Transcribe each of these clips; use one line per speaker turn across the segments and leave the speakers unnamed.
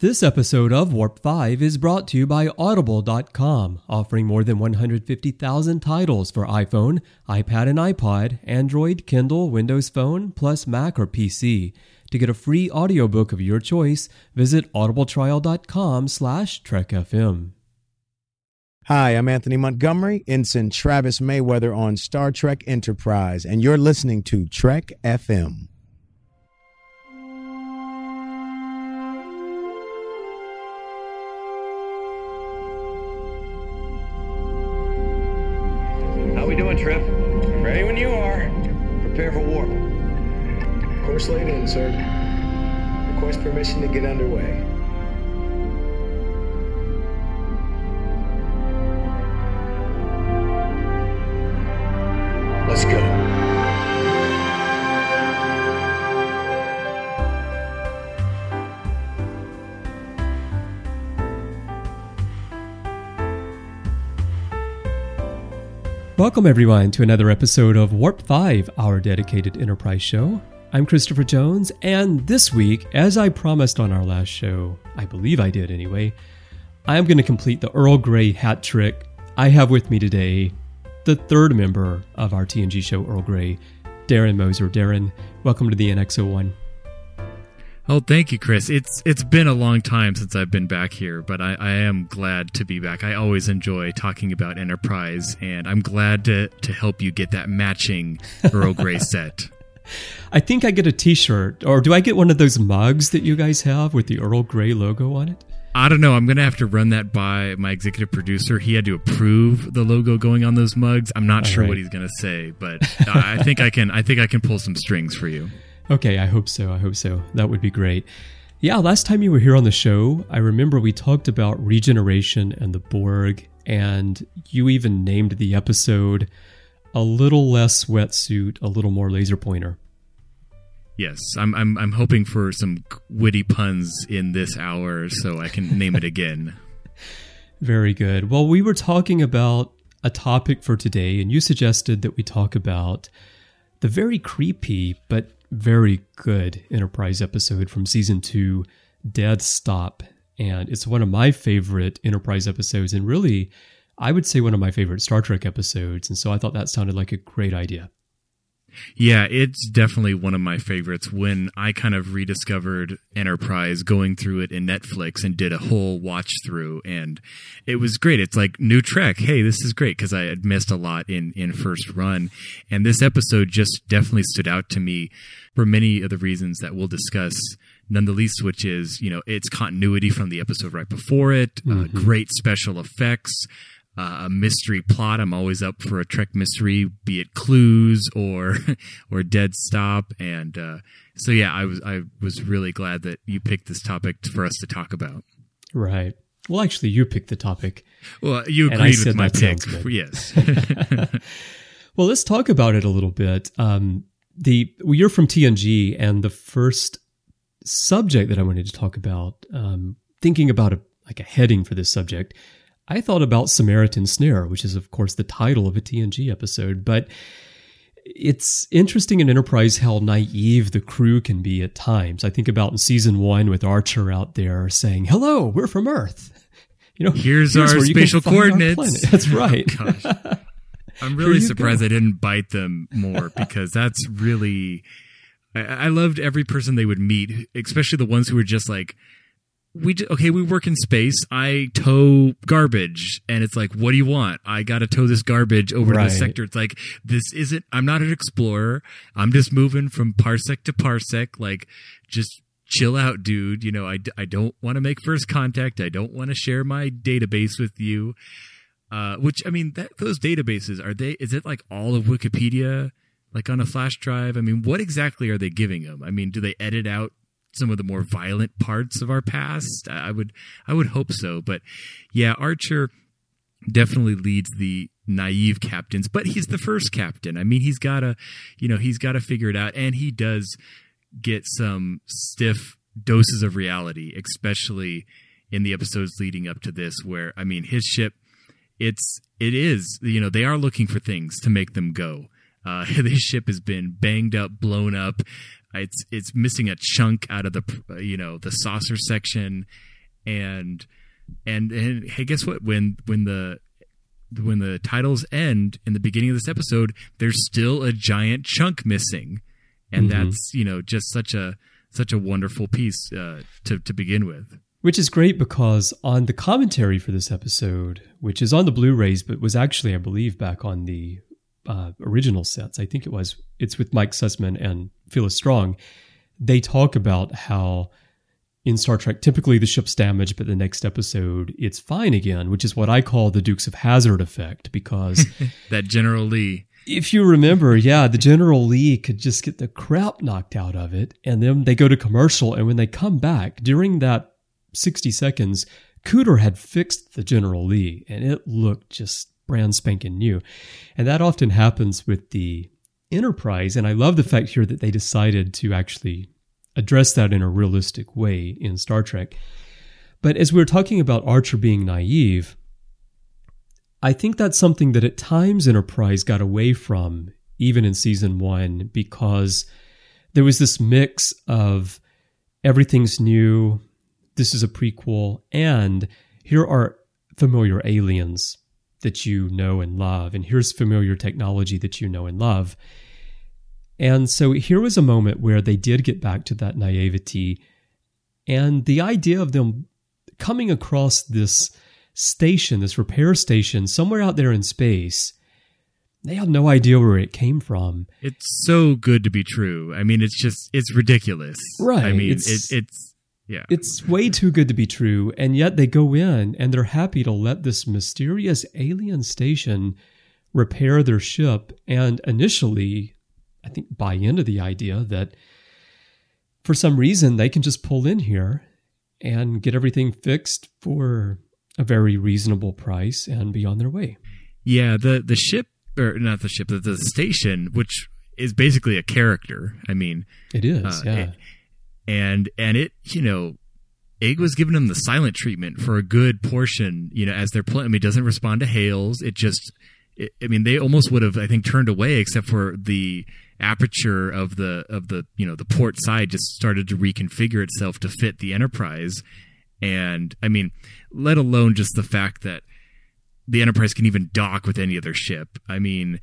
This episode of Warp 5 is brought to you by Audible.com, offering more than 150,000 titles for iPhone, iPad and iPod, Android, Kindle, Windows Phone, plus Mac or PC. To get a free audiobook of your choice, visit audibletrial.com slash trekfm.
Hi, I'm Anthony Montgomery, Ensign Travis Mayweather on Star Trek Enterprise, and you're listening to Trek FM.
Trip? Ready when you are. Prepare for warp.
Course laid in, sir. Request permission to get underway.
Let's go.
Welcome, everyone, to another episode of Warp 5, our dedicated Enterprise show. I'm Christopher Jones, and this week, as I promised on our last show, I believe I did anyway, I'm going to complete the Earl Grey hat trick. I have with me today the third member of our TNG show, Earl Grey, Darren Moser. Darren, welcome to the NX01.
Oh, thank you, Chris. It's it's been a long time since I've been back here, but I, I am glad to be back. I always enjoy talking about Enterprise, and I'm glad to to help you get that matching Earl Grey set.
I think I get a T-shirt, or do I get one of those mugs that you guys have with the Earl Grey logo on it?
I don't know. I'm gonna have to run that by my executive producer. He had to approve the logo going on those mugs. I'm not
All
sure
right.
what he's gonna say, but I think I can. I think I can pull some strings for you.
Okay, I hope so. I hope so. That would be great. Yeah, last time you were here on the show, I remember we talked about regeneration and the Borg, and you even named the episode A Little Less Wetsuit, A Little More Laser Pointer.
Yes, I'm. I'm. I'm hoping for some witty puns in this hour, so I can name it again.
Very good. Well, we were talking about a topic for today, and you suggested that we talk about the very creepy but very good Enterprise episode from season two, Dead Stop. And it's one of my favorite Enterprise episodes, and really, I would say one of my favorite Star Trek episodes. And so I thought that sounded like a great idea.
Yeah, it's definitely one of my favorites. When I kind of rediscovered Enterprise, going through it in Netflix and did a whole watch through, and it was great. It's like new Trek. Hey, this is great because I had missed a lot in in first run, and this episode just definitely stood out to me for many of the reasons that we'll discuss. None the least, which is you know its continuity from the episode right before it, uh, great special effects uh, a mystery plot. I'm always up for a Trek mystery, be it Clues or or Dead Stop. And uh, so, yeah, I was I was really glad that you picked this topic for us to talk about.
Right. Well, actually, you picked the topic.
Well, you agreed with my pick. Yes.
Well, let's talk about it a little bit. Um, the well, you're from TNG, and the first subject that I wanted to talk about, um, thinking about a like a heading for this subject, I thought about Samaritan Snare, which is of course the title of a TNG episode. But it's interesting in Enterprise how naive the crew can be at times. I think about in season one with Archer out there saying, "Hello, we're from Earth." You know,
Here's our
you can
spatial
find our
coordinates.
That's oh, right.
Gosh. I'm really surprised
go.
I didn't bite them more because that's really. I, I loved every person they would meet, especially the ones who were just like, "We okay, we work in space. I tow garbage, and it's like, what do you want? I got to tow this garbage over to
Right.
this sector. It's like this isn't. I'm not an explorer. I'm just moving from parsec to parsec. Like, just chill out, dude. You know, I, d- I don't want to make first contact. I don't want to share my database with you. Uh, which I mean, that, those databases are they? Is it like all of Wikipedia, like on a flash drive? I mean, what exactly are they giving them? I mean, do they edit out some of the more violent parts of our past? I would, I would hope so. But yeah, Archer definitely leads the naive captains, but he's the first captain. I mean, he's got to, you know, he's got to figure it out, and he does get some stiff doses of reality, especially in the episodes leading up to this, where I mean, his ship, it's it is, you know, they are looking for things to make them go. Uh, this ship has been banged up, blown up. It's it's missing a chunk out of the you know the saucer section, and and and hey, guess what? When when the when the titles end in the beginning of this episode, there's still a giant chunk missing, and
Mhm.
that's you know just such a such a wonderful piece uh, to to begin with.
Which is great because on the commentary for this episode, which is on the Blu-rays, but was actually, I believe, back on the uh, original sets. I think it was. It's with Mike Sussman and Phyllis Strong. They talk about how in Star Trek, typically the ship's damaged, but the next episode it's fine again, which is what I call the Dukes of Hazzard effect. Because
That General Lee.
if you remember, yeah, the General Lee could just get the crap knocked out of it, and then they go to commercial, and when they come back during that 60 seconds, Cooter had fixed the General Lee, and it looked just brand spanking new. And that often happens with the Enterprise, and I love the fact here that they decided to actually address that in a realistic way in Star Trek. But as we were talking about Archer being naive, I think that's something that at times Enterprise got away from, even in season one, because there was this mix of everything's new, this is a prequel, and here are familiar aliens that you know and love, and here's familiar technology that you know and love. And so here was a moment where they did get back to that naivety. And the idea of them coming across this station, this repair station, somewhere out there in space, they have no idea where it came from.
It's so good to be true. I mean, it's just it's ridiculous.
Right,
I mean,
it's-
it, it's yeah.
It's way too good to be true. And yet they go in and they're happy to let this mysterious alien station repair their ship and initially, I think, buy into the idea that for some reason they can just pull in here and get everything fixed for a very reasonable price and be on their way.
Yeah, the the ship or not the ship, the, the station, which is basically a character. I mean,
It is,
Uh,
yeah.
it- and and it you know Egg was giving them the silent treatment for a good portion. You know, as they're playing, I mean, doesn't respond to hails. It just, it, I mean, they almost would have, I think, turned away except for the aperture of the of the you know the port side just started to reconfigure itself to fit the Enterprise. And I mean, let alone just the fact that the Enterprise can even dock with any other ship. I mean,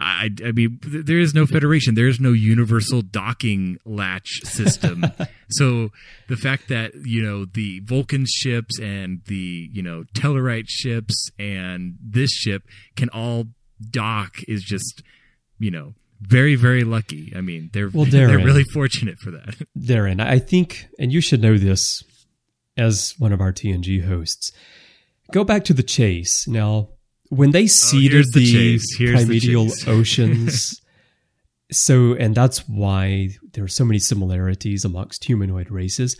I, I mean, there is no Federation. There is no universal docking latch system. so the fact that you know the Vulcan ships and the you know Tellarite ships and this ship can all dock is just you know very very lucky. I mean, they're
Well,
they're really fortunate for that.
Darren, I think, and you should know this as one of our TNG hosts. Go back to the chase. Now, when they oh, seeded
Oh, the
the,
the
oceans, so, and that's why there are so many similarities amongst humanoid races.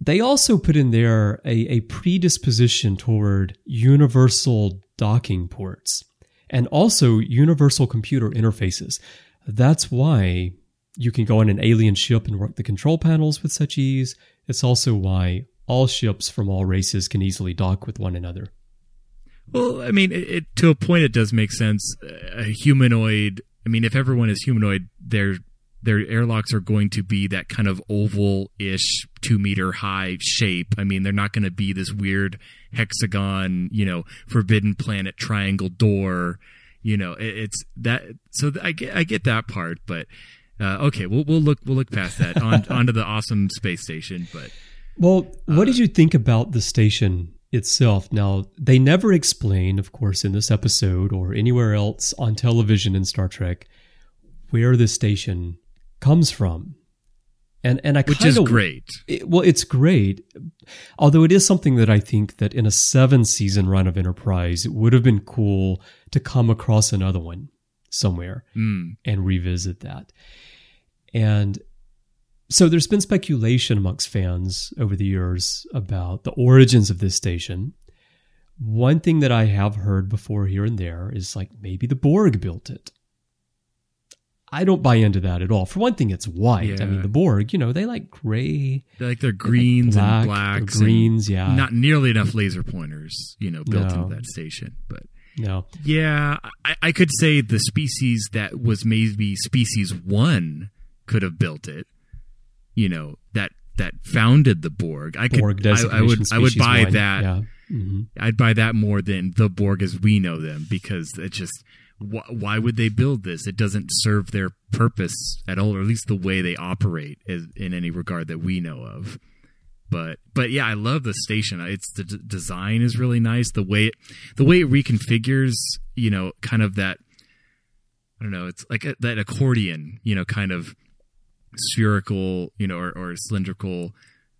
They also put in there a, a predisposition toward universal docking ports and also universal computer interfaces. That's why you can go on an alien ship and work the control panels with such ease. It's also why all ships from all races can easily dock with one another.
Well, I mean, it, it to a point, it does make sense. A humanoid. I mean, if everyone is humanoid, their their airlocks are going to be that kind of oval-ish, two meter high shape. I mean, they're not going to be this weird hexagon, you know, forbidden planet triangle door. You know, it, it's that. So I get I get that part, but uh, okay, we'll we'll look we'll look past that on onto the awesome space station, but.
Well, what did you think about the station itself? Now, they never explain, of course, in this episode or anywhere else on television in Star Trek, where this station comes from. And and I
Which
kinda,
is great.
it- well, it's great. Although it is something that I think that in a seven season run of Enterprise, it would have been cool to come across another one somewhere
Mm.
and revisit that. And so there's been speculation amongst fans over the years about the origins of this station. One thing that I have heard before here and there is like maybe the Borg built it. I don't buy into that at all. For one thing, it's white. I mean, the Borg, you know, they like gray,
They're like they're greens
black,
and blacks,
greens,
and
yeah.
Not nearly enough laser pointers, you know, built
No.
into that station. But
no.
yeah, I, I could say the species that was maybe species one could have built it. You know that that founded the Borg. I
Borg
could, I, I would, I would buy
one.
that.
Yeah. hmm
I'd buy that more than the Borg as we know them because it just wh- why would they build this? It doesn't serve their purpose at all, or at least the way they operate is, in any regard that we know of. But but yeah, I love the station. It's the d- design is really nice. The way it, the way it reconfigures, you know, kind of that. I don't know. It's like a, that accordion, you know, kind of spherical, you know, or, or cylindrical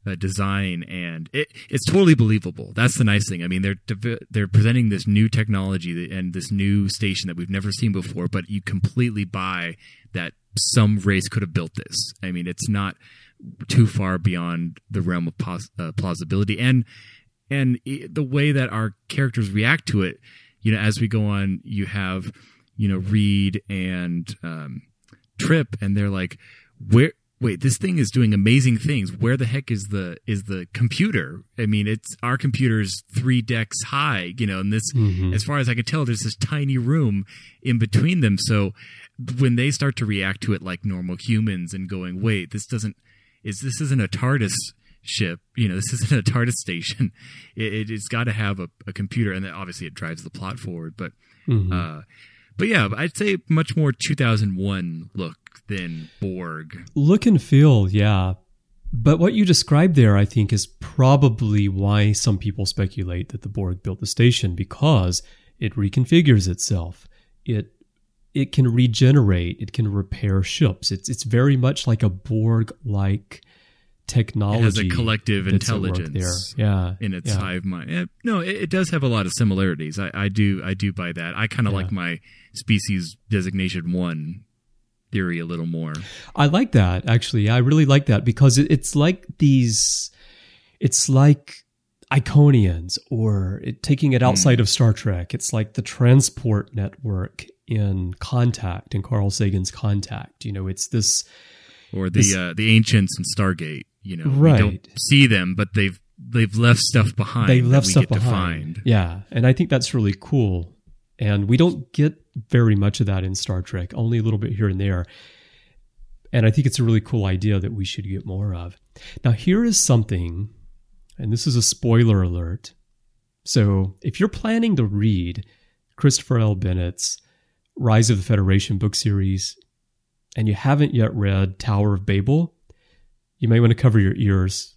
uh, design, and it, it's totally believable. That's the nice thing. I mean, they're they're presenting this new technology and this new station that we've never seen before, but you completely buy that some race could have built this. I mean, it's not too far beyond the realm of pos- uh, plausibility, and and the way that our characters react to it. You know, as we go on, you have you know Reed and um, Trip, and they're like, where wait this thing is doing amazing things where the heck is the is the computer i mean it's our computer's three decks high you know and this
Mhm.
as far as i can tell there's this tiny room in between them so when they start to react to it like normal humans and going wait this doesn't is this isn't a tardis ship you know this isn't a tardis station it, it, it's got to have a, a computer and then obviously it drives the plot forward but
Mhm.
uh but yeah i'd say much more 2001 look than borg
Look and feel, yeah. But what you described there, I think, is probably why some people speculate that the Borg built the station because it reconfigures itself. It it can regenerate. It can repair ships. It's it's very much like a Borg like technology.
It has a collective intelligence
there. Yeah,
in its
yeah.
hive mind. Eh, no, it, it does have a lot of similarities. I, I do I do buy that. I kind of
Yeah.
like my species designation one theory a little more.
I like that actually. I really like that because it, it's like these. It's like Iconians, or it, taking it outside of Star Trek. It's like the transport network in Contact, in Carl Sagan's Contact. You know, it's this.
Or the
This-
uh, the ancients in Stargate. You know, we
Right.
don't see them, but they've they've left stuff behind.
They
that
left
we
stuff behind.
find.
Yeah, and I think that's really cool. And we don't get very much of that in Star Trek, only a little bit here and there. And I think it's a really cool idea that we should get more of. Now, here is something, and this is a spoiler alert. So, if you're planning to read Christopher L. Bennett's Rise of the Federation book series, and you haven't yet read Tower of Babel, you may want to cover your ears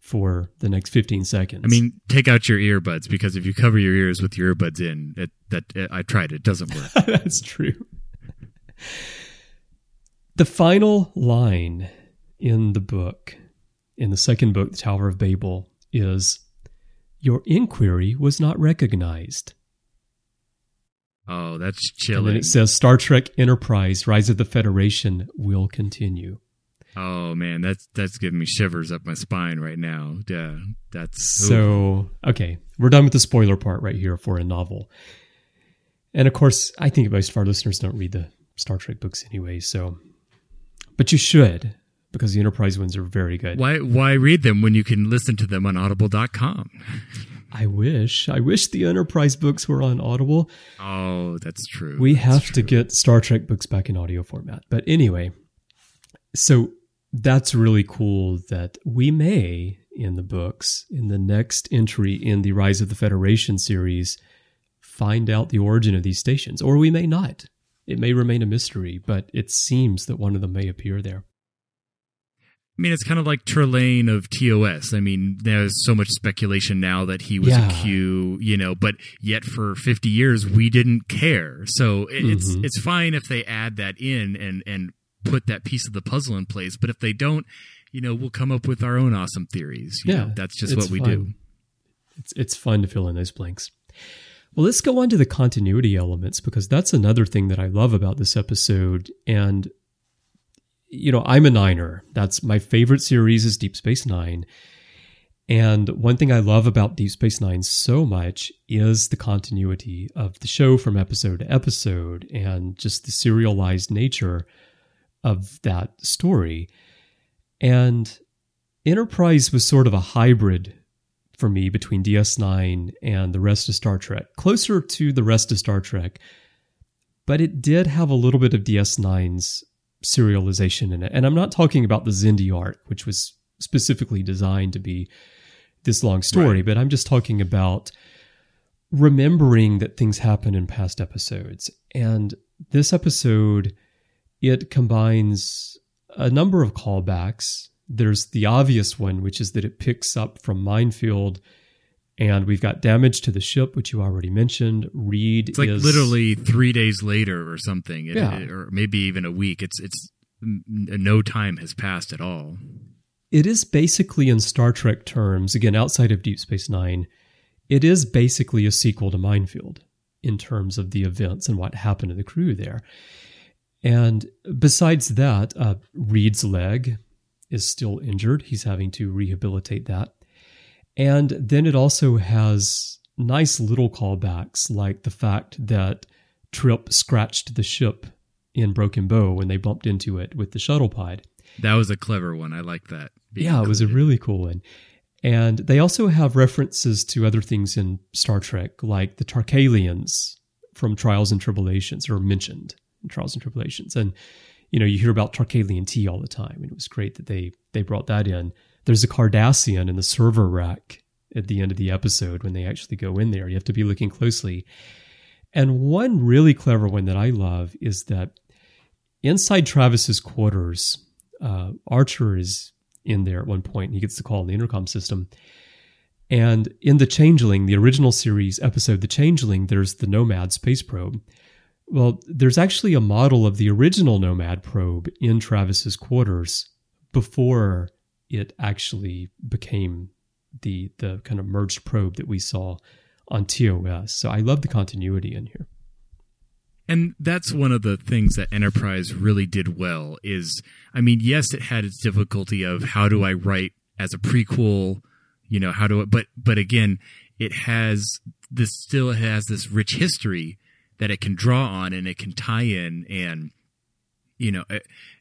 for the next 15 seconds.
I mean, take out your earbuds because if you cover your ears with your earbuds in, it, that it, I tried it doesn't work.
That's true. The final line in the book, in the second book, The Tower of Babel, is Your inquiry was not recognized.
oh, that's
And
chilling.
then it says Star Trek Enterprise Rise of the Federation will continue.
Oh man, that's that's giving me shivers up my spine right now. Yeah, that's ooh.
So, okay, we're done with the spoiler part right here for a novel. And of course, I think most of our listeners don't read the Star Trek books anyway, so but you should because the Enterprise ones are very good.
Why why read them when you can listen to them on audible.com?
I wish. I wish the Enterprise books were on Audible.
Oh, that's true.
We
That's
have to get Star Trek books back in audio format. But anyway, so that's really cool that we may, in the books, in the next entry in the Rise of the Federation series, find out the origin of these stations, or we may not. It may remain a mystery, but it seems that one of them may appear there.
I mean, it's kind of like Trelane of TOS. I mean, there's so much speculation now that he was
Yeah.
a Q, you know, but yet for 50 years we didn't care. So it, it's
Mhm.
it's fine if they add that in and and put that piece of the puzzle in place. But if they don't, you know, we'll come up with our own awesome theories. You
Yeah,
know, that's just what we
fun.
do.
It's it's fun to fill in those blanks. Well, let's go on to the continuity elements because that's another thing that I love about this episode. And you know, I'm a Niner. That's my favorite series is Deep Space Nine. And one thing I love about Deep Space Nine so much is the continuity of the show from episode to episode and just the serialized nature of that story. And Enterprise was sort of a hybrid for me between DS9 and the rest of Star Trek, closer to the rest of Star Trek, but it did have a little bit of DS9's serialization in it. And I'm not talking about the Xindi arc, which was specifically designed to be this long story,
Right.
but I'm just talking about remembering that things happen in past episodes. And this episode, it combines a number of callbacks. There's the obvious one, which is that it picks up from Minefield, and we've got damage to the ship, which you already mentioned. Reed
It's like
is
literally three days later or something, It-
Yeah.
it- or maybe even a week. It's it's no time has passed at all.
It is basically, in Star Trek terms, again, outside of Deep Space Nine, it is basically a sequel to Minefield in terms of the events and what happened to the crew there. And besides that, uh, Reed's leg is still injured. He's having to rehabilitate that. And then it also has nice little callbacks, like the fact that Trip scratched the ship in Broken Bow when they bumped into it with the shuttle pod.
That was a clever one. I like that.
Yeah, it was a really cool one. And they also have references to other things in Star Trek, like the Tarkalians from Trials and Tribble-ations are mentioned Trials and Tribble-ations. And, you know, you hear about Tarkalian tea all the time. And it was great that they, they brought that in. There's a Cardassian in the server rack at the end of the episode when they actually go in there. You have to be looking closely. And one really clever one that I love is that inside Travis's quarters, uh, Archer is in there at one point. And he gets the call on the intercom system. And in The Changeling, the original series episode, The Changeling, there's the Nomad space probe. Well, there's actually a model of the original Nomad probe in Travis's quarters before it actually became the the kind of merged probe that we saw on TOS. So I love the continuity in here.
And that's one of the things that Enterprise really did well is I mean, yes, it had its difficulty of how do I write as a prequel, you know, how do I but but again, it has this still has this rich history that it can draw on and it can tie in and you know eh,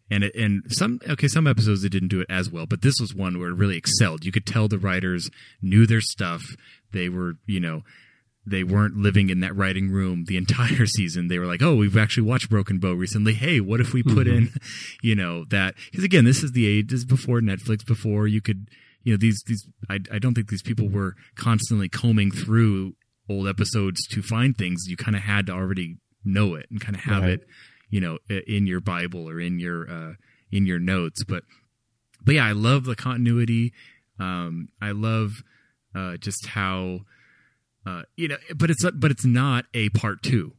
and it, and some okay some episodes it didn't do it as well but this was one where it really excelled you could tell the writers knew their stuff they were you know they weren't living in that writing room the entire season. They were like, "Oh, we've actually watched Broken Bow recently. Hey, what if we put in, you know, that?" Because again, this is the age. This is before Netflix. Before you could, you know, these these. I I don't think these people were constantly combing through old episodes to find things. You kind of had to already know it and kind of have
Right.
it, you know, in your Bible or in your uh in your notes. But but yeah, I love the continuity. Um, I love uh, just how uh, you know, but it's but it's not a part two.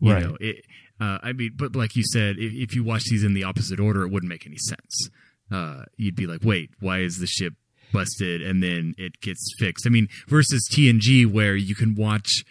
You
Right.
know, it. Uh, I mean, but like you said, if, if you watch these in the opposite order, it wouldn't make any sense. Uh, you'd be like, wait, why is the ship busted and then it gets fixed? I mean, versus TNG where you can watch,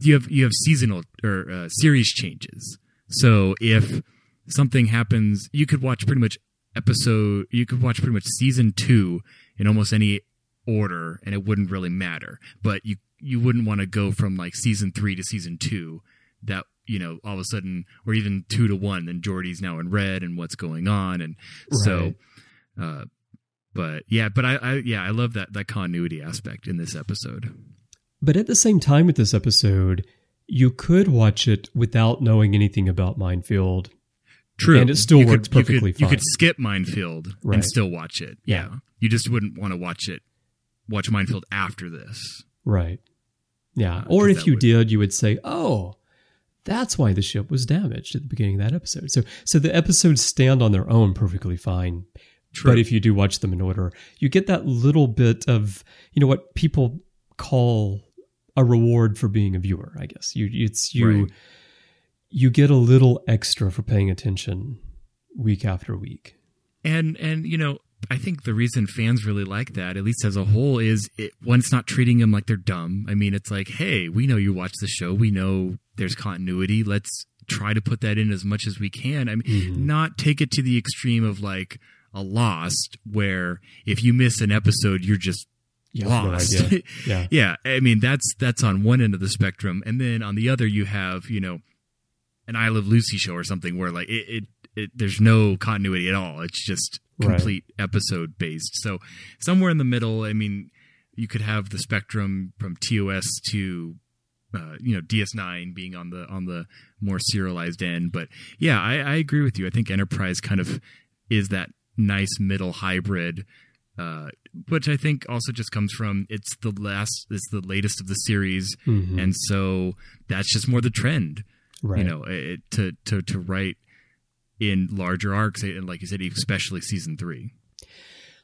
you have you have seasonal or uh, series changes. So if something happens, you could watch pretty much episode. You could watch pretty much season two in almost any order, and it wouldn't really matter. But you you wouldn't want to go from like season three to season two. That you know all of a sudden, or even two to one, then Geordi's now in red, and what's going on, and so. Uh, but yeah, but I, I yeah I love that that continuity aspect in this episode.
But at the same time with this episode, you could watch it without knowing anything about Minefield.
True,
And it still
You
works
could, you
perfectly
could, You could skip Minefield
Right.
and still watch it. Yeah.
Yeah.
you just wouldn't want to watch it, watch Minefield after this.
Right. Yeah.
Uh,
or if you
would-
did, you would say, "Oh, that's why the ship was damaged at the beginning of that episode." So, so the episodes stand on their own perfectly fine.
True.
But if you do watch them in order, you get that little bit of, you know, what people call a reward for being a viewer. I guess you, it's you,
Right.
you get a little extra for paying attention week after week.
And and you know, I think the reason fans really like that, at least as a whole, is it one, it's not treating them like they're dumb. I mean, it's like, hey, we know you watch the show, we know there's continuity. Let's try to put that in as much as we can. I mean,
Mm-hmm.
not take it to the extreme of like a Lost, where if you miss an episode, you're just
You have no
lost.
Yeah.
yeah, I mean that's that's on one end of the spectrum, and then on the other you have you know an I Love Lucy show or something where like it, it, it there's no continuity at all. It's just
Right.
complete episode based. So somewhere in the middle, I mean, you could have the spectrum from TOS to uh, you know DS9 being on the on the more serialized end. But yeah, I, I agree with you. I think Enterprise kind of is that nice middle hybrid. Uh, which I think also just comes from it's the last, it's the latest of the series,
Mhm.
and so that's just more the trend
right.
you know it, to to to write in larger arcs and like you said especially season three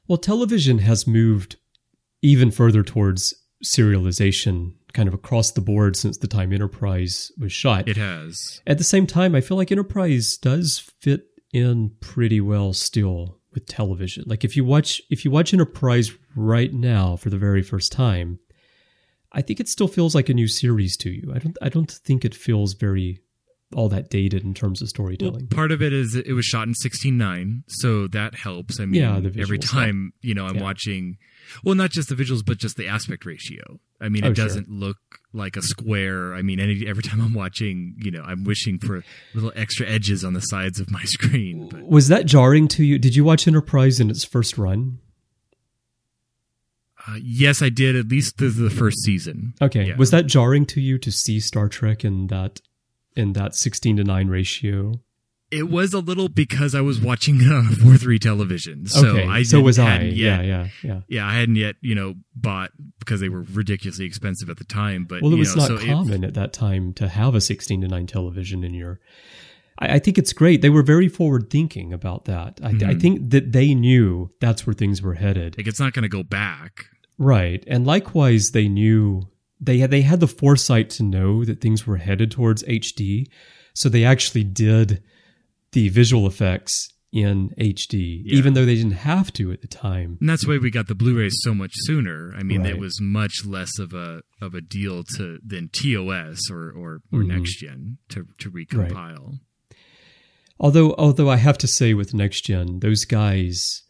Well, television has moved even further towards serialization kind of across the board since the time Enterprise was shot.
it has
At the same time, I feel like Enterprise does fit in pretty well still with television. Like if you watch if you watch Enterprise right now for the very first time, I think it still feels like a new series to you. I don't I don't think it feels very all that dated in terms of
well,
storytelling.
part of it is it was shot in 16.9 so that helps i mean
Yeah,
every time you know i'm
Yeah.
watching well not just the visuals but just the aspect ratio i mean
Oh,
it
sure.
doesn't look like a square i mean any every time i'm watching you know i'm wishing for little extra edges on the sides of my screen but
Was that jarring to you? Did you watch Enterprise in its first run?
uh, yes i did at least through the first season
Okay.
Yeah.
Was that jarring to you to see Star Trek in that in that 16 to 9 ratio?
It was a little because I was watching it a four three television. So
okay.
I
so was I.
hadn't
Yeah, yeah, yeah.
yeah, I hadn't yet, you know, bought because they were ridiculously expensive at the time. But
Well, it
you
was
know,
not
so it-
common at that time to have a 16 to 9 television in your. I, I think it's great. They were very forward thinking about that. I, I
Mhm.
think that they knew that's where things were headed.
like it's not going to go back.
Right. And likewise, they knew they had, they had the foresight to know that things were headed towards HD. So they actually did the visual effects in HD,
Yeah.
even though they didn't have to at the time.
And that's why we got the Blu-rays so much sooner. I mean,
Right.
it was much less of a of a deal to than TOS or or, or
Mhm.
next gen to to recompile.
Although, although I have to say with next gen, those guys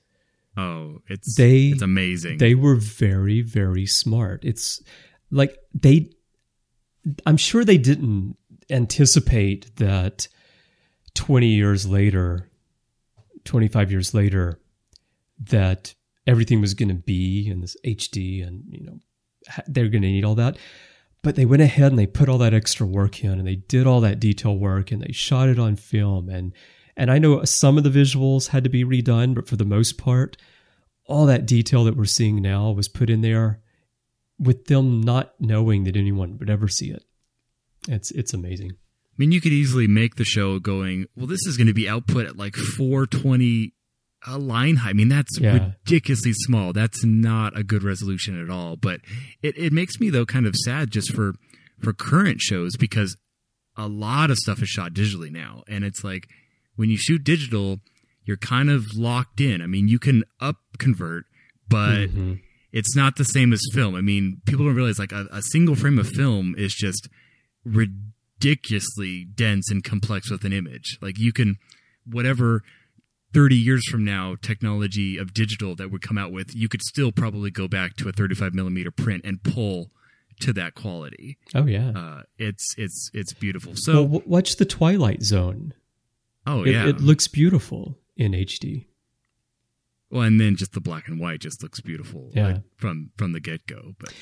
Oh, it's
They-
it's amazing.
they were very, very smart. It's like they, I'm sure they didn't anticipate that 20 years later, 25 years later, that everything was going to be in this HD and, you know, they're going to need all that. But they went ahead and they put all that extra work in and they did all that detail work and they shot it on film. And, and I know some of the visuals had to be redone, but for the most part, all that detail that we're seeing now was put in there with them not knowing that anyone would ever see it. It's it's amazing.
I mean, you could easily make the show going, well, this is going to be output at like 420 a line height. I mean, that's
Yeah.
ridiculously small. That's not a good resolution at all. But it, it makes me, though, kind of sad just for, for current shows because a lot of stuff is shot digitally now. And it's like when you shoot digital, you're kind of locked in. I mean, you can up convert, but
Mhm.
It's not the same as film. I mean, people don't realize like a, a single frame of film is just ridiculously dense and complex with an image. Like you can, whatever 30 years from now, technology of digital that would come out with, you could still probably go back to a 35 millimeter print and pull to that quality.
Oh yeah.
Uh, it's, it's, it's beautiful. So,
well, w- watch the Twilight Zone.
oh
it,
yeah.
it looks beautiful in HD.
Well, and then just the black and white just looks beautiful
Yeah.
like, from, from the get go. But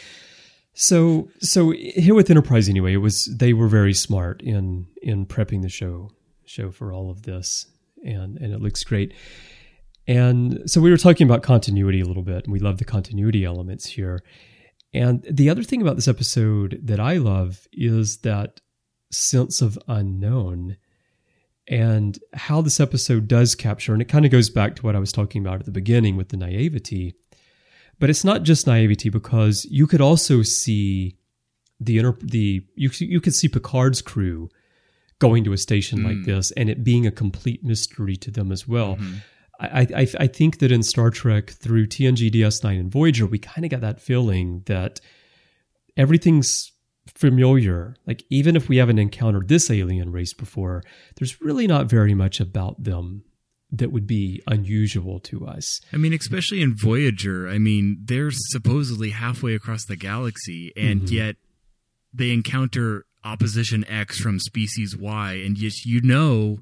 So so here with Enterprise anyway, it was they were very smart in in prepping the show show for all of this, and and it looks great. And so we were talking about continuity a little bit, and we love the continuity elements here. And the other thing about this episode that I love is that sense of unknown and how this episode does capture, and it kind of goes back to what I was talking about at the beginning with the naivety. But it's not just naivety because you could also see the inter- the you you could see Picard's crew going to a station like mm. this and it being a complete mystery to them as well. Mm-hmm. I, I I think that in Star Trek through TNG, DS9, and Voyager, we kind of got that feeling that everything's familiar. Like even if we haven't encountered this alien race before, there's really not very much about them that would be unusual to us.
I mean, especially in Voyager, I mean, they're supposedly halfway across the galaxy, and
Mhm.
yet they encounter opposition X from species Y, and just you know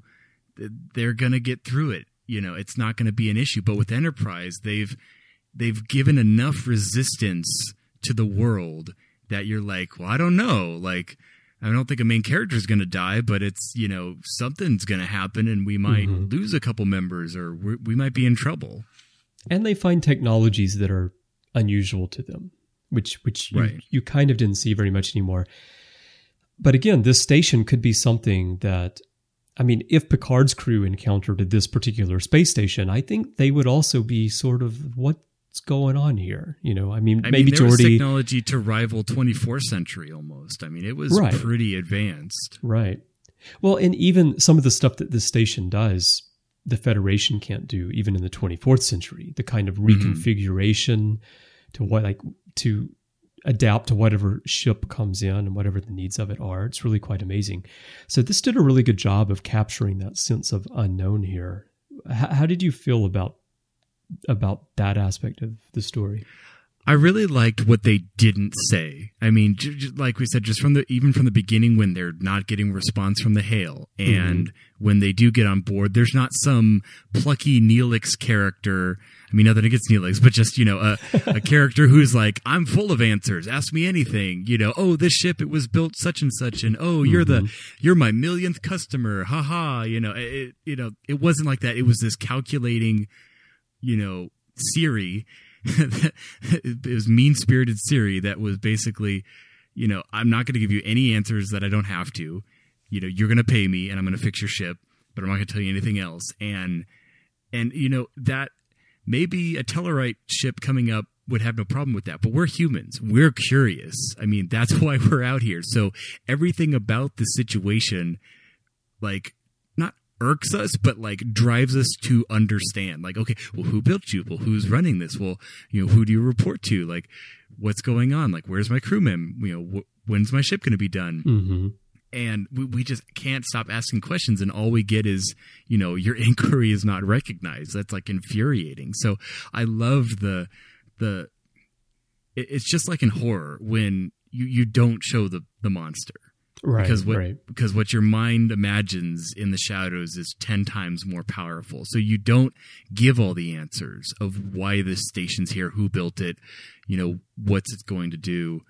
they're gonna get through it. You know, it's not gonna be an issue. But with Enterprise, they've they've given enough resistance to the world that you're like, well, I don't know, like. I don't think a main character is going to die, but it's you know something's going to happen, and we might
Mhm.
lose a couple members, or we we might be in trouble.
and they find technologies that are unusual to them, which which you,
Right.
you kind of didn't see very much anymore. But again, this station could be something that, I mean, if Picard's crew encountered this particular space station, I think they would also be sort of what's going on here. You know, I mean,
I
maybe
mean, there was technology to rival 24th century almost. I mean, it was
Right.
pretty advanced.
right? Well, and even some of the stuff that this station does, the Federation can't do, even in the 24th century. The kind of mm-hmm. reconfiguration to what, like, to adapt to whatever ship comes in and whatever the needs of it are. It's really quite amazing. So this did a really good job of capturing that sense of unknown here. H- how did you feel about about that aspect of the story?
I really liked what they didn't say. I mean, j- j- like we said, just from the even from the beginning, when they're not getting response from the hail, and mm-hmm. when they do get on board, there's not some plucky Neelix character. I mean, nothing against Neelix, but just you know, a, a character who's like, "I'm full of answers. Ask me anything." You know, oh, this ship it was built such and such, and oh, you're the mm-hmm. you're my millionth customer. Ha ha. You know, it, you know, it wasn't like that. It was this calculating you know, Siri. it was mean spirited Siri that was basically, you know, I'm not going to give you any answers that I don't have to. You know, you're going to pay me and I'm going to fix your ship, but I'm not going to tell you anything else. And, and, you know, that maybe a Tellarite ship coming up would have no problem with that, but we're humans. We're curious. I mean, that's why we're out here. So everything about the situation, like, irks us, but like drives us to understand. Like, okay, well, who built you? Well, who's running this? Well, you know, who do you report to? Like, what's going on? Like, where's my crewman? You know, wh- when's my ship going to be done?
Mm-hmm.
And we, we just can't stop asking questions, and all we get is, you know, your inquiry is not recognized. That's like infuriating. So I love the the. it- It's just like in horror when you you don't show the the monster
Right.
because what
right.
because what your mind imagines in the shadows is 10 times more powerful so you don't give all the answers of why this station's here who built it you know what's it going to do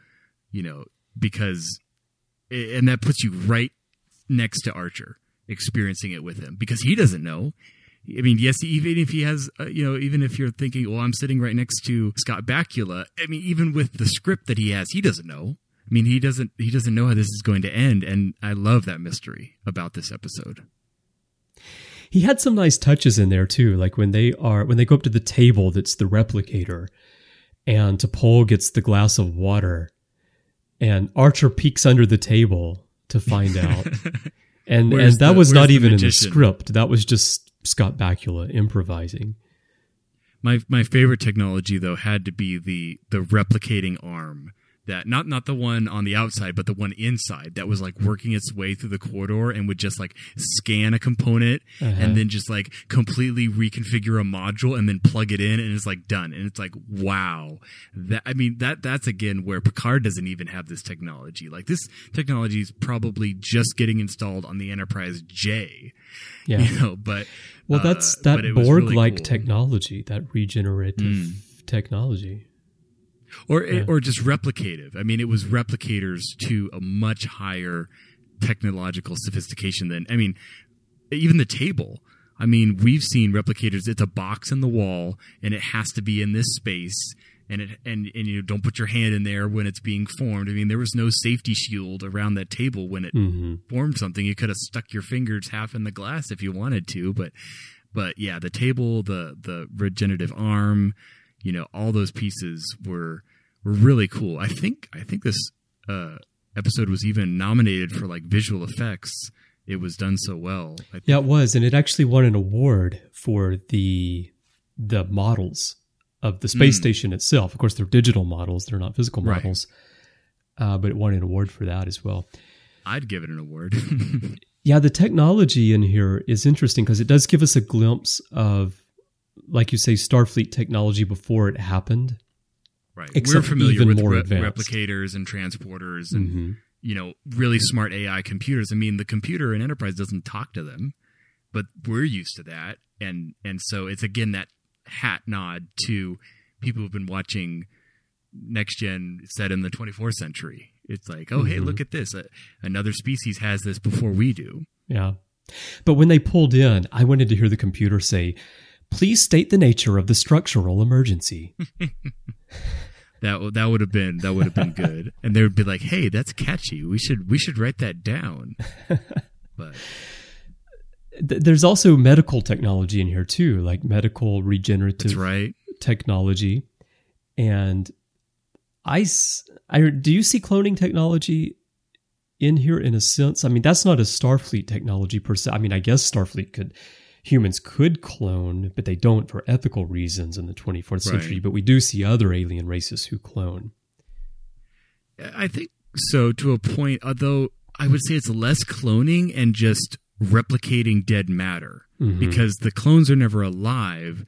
you know because and that puts you right next to archer experiencing it with him because he doesn't know I mean, yes, even if he has, uh, you know, even if you're thinking, well, I'm sitting right next to Scott Bakula. I mean, even with the script that he has, he doesn't know. I mean, he doesn't he doesn't know how this is going to end, and I love that mystery about this episode.
He had some nice touches in there too, like when they are when they go up to the table that's the replicator, and T'Pol gets the glass of water, and Archer peeks under the table to find out, and
Where's
and that
the-
was not even in the script. That was just Scott Bakula improvising.
My my favorite technology though had to be the the replicating arm that not not the one on the outside but the one inside that was like working its way through the corridor and would just like scan a component
Uh-huh.
and then just like completely reconfigure a module and then plug it in and it's like done and it's like wow that I mean that that's again where Picard doesn't even have this technology like this technology is probably just getting installed on the Enterprise J
Yeah.
you know but
Well,
uh,
that's that
but it was
Borg
really
like
cool.
technology, that regenerative technology.
Or
Yeah.
or just replicative. I mean, it was replicators to a much higher technological sophistication than I mean, even the table. I mean, we've seen replicators. It's a box in the wall, and it has to be in this space. And it and and you know, don't put your hand in there when it's being formed. I mean, there was no safety shield around that table when it
hmm
formed something. You could have stuck your fingers half in the glass if you wanted to, but but yeah, the table, the the regenerative arm, you know, all those pieces were were really cool. I think I think this uh, episode was even nominated for like visual effects. It was done so well. I
Yeah, it was, and it actually won an award for the the models of the space
Mm.
station itself. Of course, they're digital models; they're not physical
Right.
models. Uh, but it won an award for that as well.
I'd give it an award.
Yeah, the technology in here is interesting because it does give us a glimpse of, like you say, Starfleet technology before it happened.
right.
Except
We're familiar with re- replicators and transporters and
hmm
you know, really smart AI computers. I mean, the computer in Enterprise doesn't talk to them, but we're used to that, and and so it's again that hat nod to people who've been watching next gen set in the 24th century. It's like, oh, hey,
Mhm.
look at this. Uh, another species has this before we do.
Yeah. But when they pulled in, I wanted to hear the computer say, please state the nature of the structural emergency.
That that would have been that would have been good. and they would be like, hey, that's catchy. We should we should write that down. But
There's also medical technology in here too, like medical regenerative
right.
technology. And I, I do you see cloning technology in here in a sense? I mean, that's not a Starfleet technology per se. I mean, I guess Starfleet could, humans could clone, but they don't for ethical reasons in the 24th century. But we do see other alien races who clone.
I think so to a point, although I would say it's less cloning and just replicating dead matter
Mhm.
because the clones are never alive.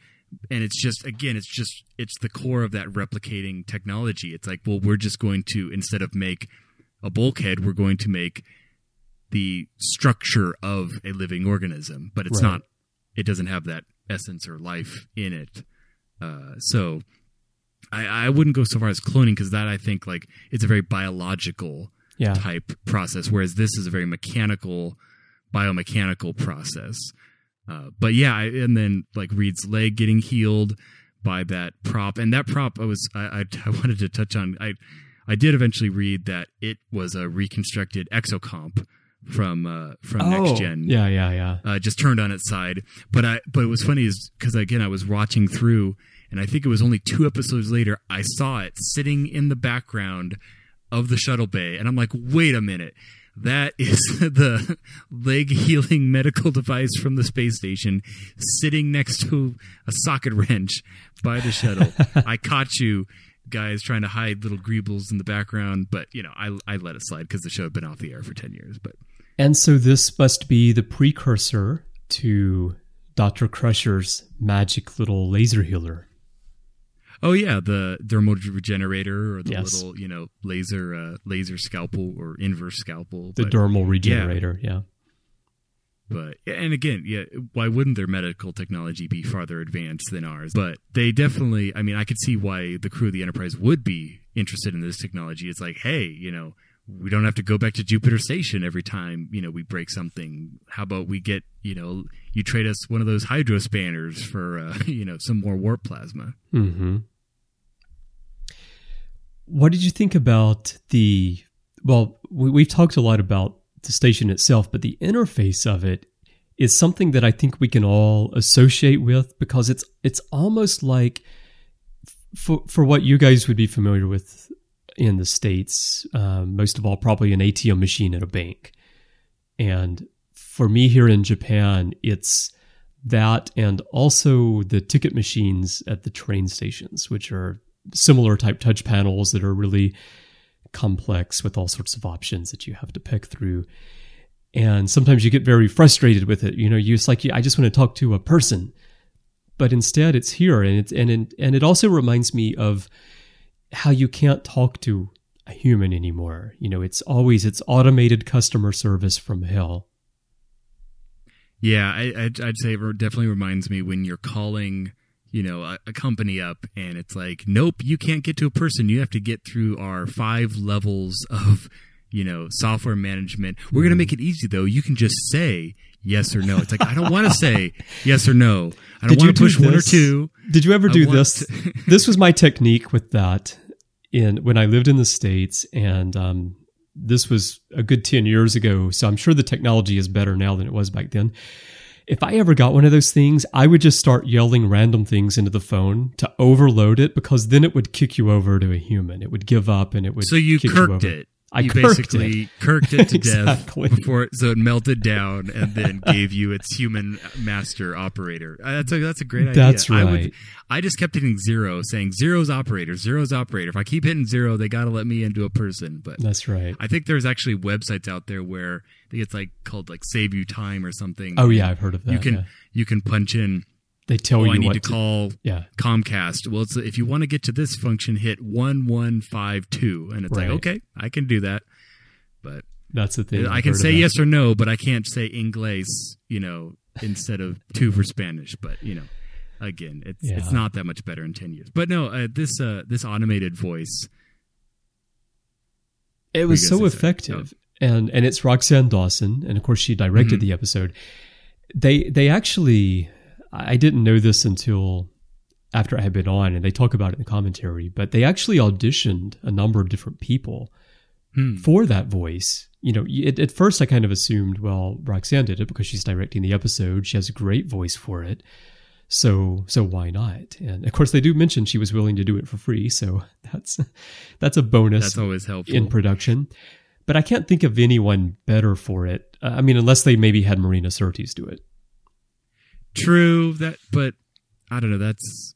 And it's just, again, it's just, it's the core of that replicating technology. It's like, well, we're just going to, instead of make a bulkhead, we're going to make the structure of a living organism, but it's
Right.
not, it doesn't have that essence or life in it. Uh, so I, I wouldn't go so far as cloning because that I think like it's a very biological
Yeah.
type process, whereas this is a very mechanical, biomechanical process. Uh, but yeah, I, and then like Reed's leg getting healed by that prop, and that prop I was I, I, I wanted to touch on. I I did eventually read that it was a reconstructed exocomp from uh, from next gen
Oh, Yeah, yeah, yeah.
uh, just turned on its side. But I, but it was funny is because again I was watching through, and I think it was only two episodes later I saw it sitting in the background of the shuttle bay, and I'm like, wait a minute, that is the leg healing medical device from the space station sitting next to a socket wrench by the shuttle. I caught you. Guys trying to hide little greebles in the background, but you know I I let it slide because the show had been off the air for ten years. But
And so this must be the precursor to Dr. Crusher's magic little laser healer.
Oh yeah, the thermal regenerator or the
Yes.
little you know laser uh, laser scalpel or inverse scalpel.
The
but,
dermal regenerator, yeah.
but and again, yeah, why wouldn't their medical technology be farther advanced than ours? But they definitely. I mean, I could see why the crew of the Enterprise would be interested in this technology. It's like, hey, you know. We don't have to go back to Jupiter Station every time, you know, we break something. How about we get, you know, you trade us one of those hydro spanners for, uh, you know, some more warp plasma.
hmm What did you think about the? Well, we, we've talked a lot about the station itself, but the interface of it is something that I think we can all associate with because it's it's almost like for for what you guys would be familiar with in the states, um, most of all, probably an ATM machine at a bank, and for me here in Japan, it's that and also the ticket machines at the train stations, which are similar type touch panels that are really complex with all sorts of options that you have to pick through. And sometimes you get very frustrated with it. You know, you it's like I just want to talk to a person, but instead it's here, and it's and and it also reminds me of how you can't talk to a human anymore. You know, it's always it's automated customer service from hell.
Yeah, I, I'd, I'd say it definitely reminds me when you're calling, you know, a, a company up and it's like, nope, you can't get to a person. You have to get through our five levels of, you know, software management. We're going to mm-hmm. make it easy though. You can just say yes or no. It's like, I don't want to say yes or no. I don't
Did you
want to push one or two.
Did you ever do this? this was my technique with that in when I lived in the states, and um, this was a good ten years ago. So I'm sure the technology is better now than it was back then. If I ever got one of those things, I would just start yelling random things into the phone to overload it because then it would kick you over to a human. It would give up and it would.
So you kirked
over.
it.
I
you basically
it.
kirked it to
Exactly.
death before it, so it melted down and then gave you its human master operator. Uh, That's a that's a great idea.
That's
I, would,
right.
I just kept hitting zero, saying zero's operator, zero's operator. If I keep hitting zero, they got to let me into a person. But
That's right.
I think there's actually websites out there where I think it's like called like save you time or something.
Oh yeah, I've heard of that.
you can
yeah.
you can punch in.
They tell you,
Oh,
you
I need
what
to call
Yeah,
Comcast. Well, it's, if you want to get to this function, hit one one five two, and it's
Right.
like okay, I can do that. But
that's the thing.
I
I've
can say
that.
yes or no, but I can't say inglés, you know, instead of two for Spanish. But you know, again, it's
Yeah.
it's not that much better in ten years. But no, uh, this uh, this automated voice.
It was so effective, and and it's Roxann Dawson, and of course she directed
Mhm.
the episode. They they actually, I didn't know this until after I had been on, and they talk about it in the commentary. But they actually auditioned a number of different people
Hmm.
for that voice. You know, it, at first I kind of assumed, well, Roxann did it because she's directing the episode. She has a great voice for it. So, so why not? And of course, they do mention she was willing to do it for free. So that's that's a bonus
That's always helpful.
in production. But I can't think of anyone better for it. Uh, I mean, unless they maybe had Marina Sirtis do it.
True that, but I don't know. That's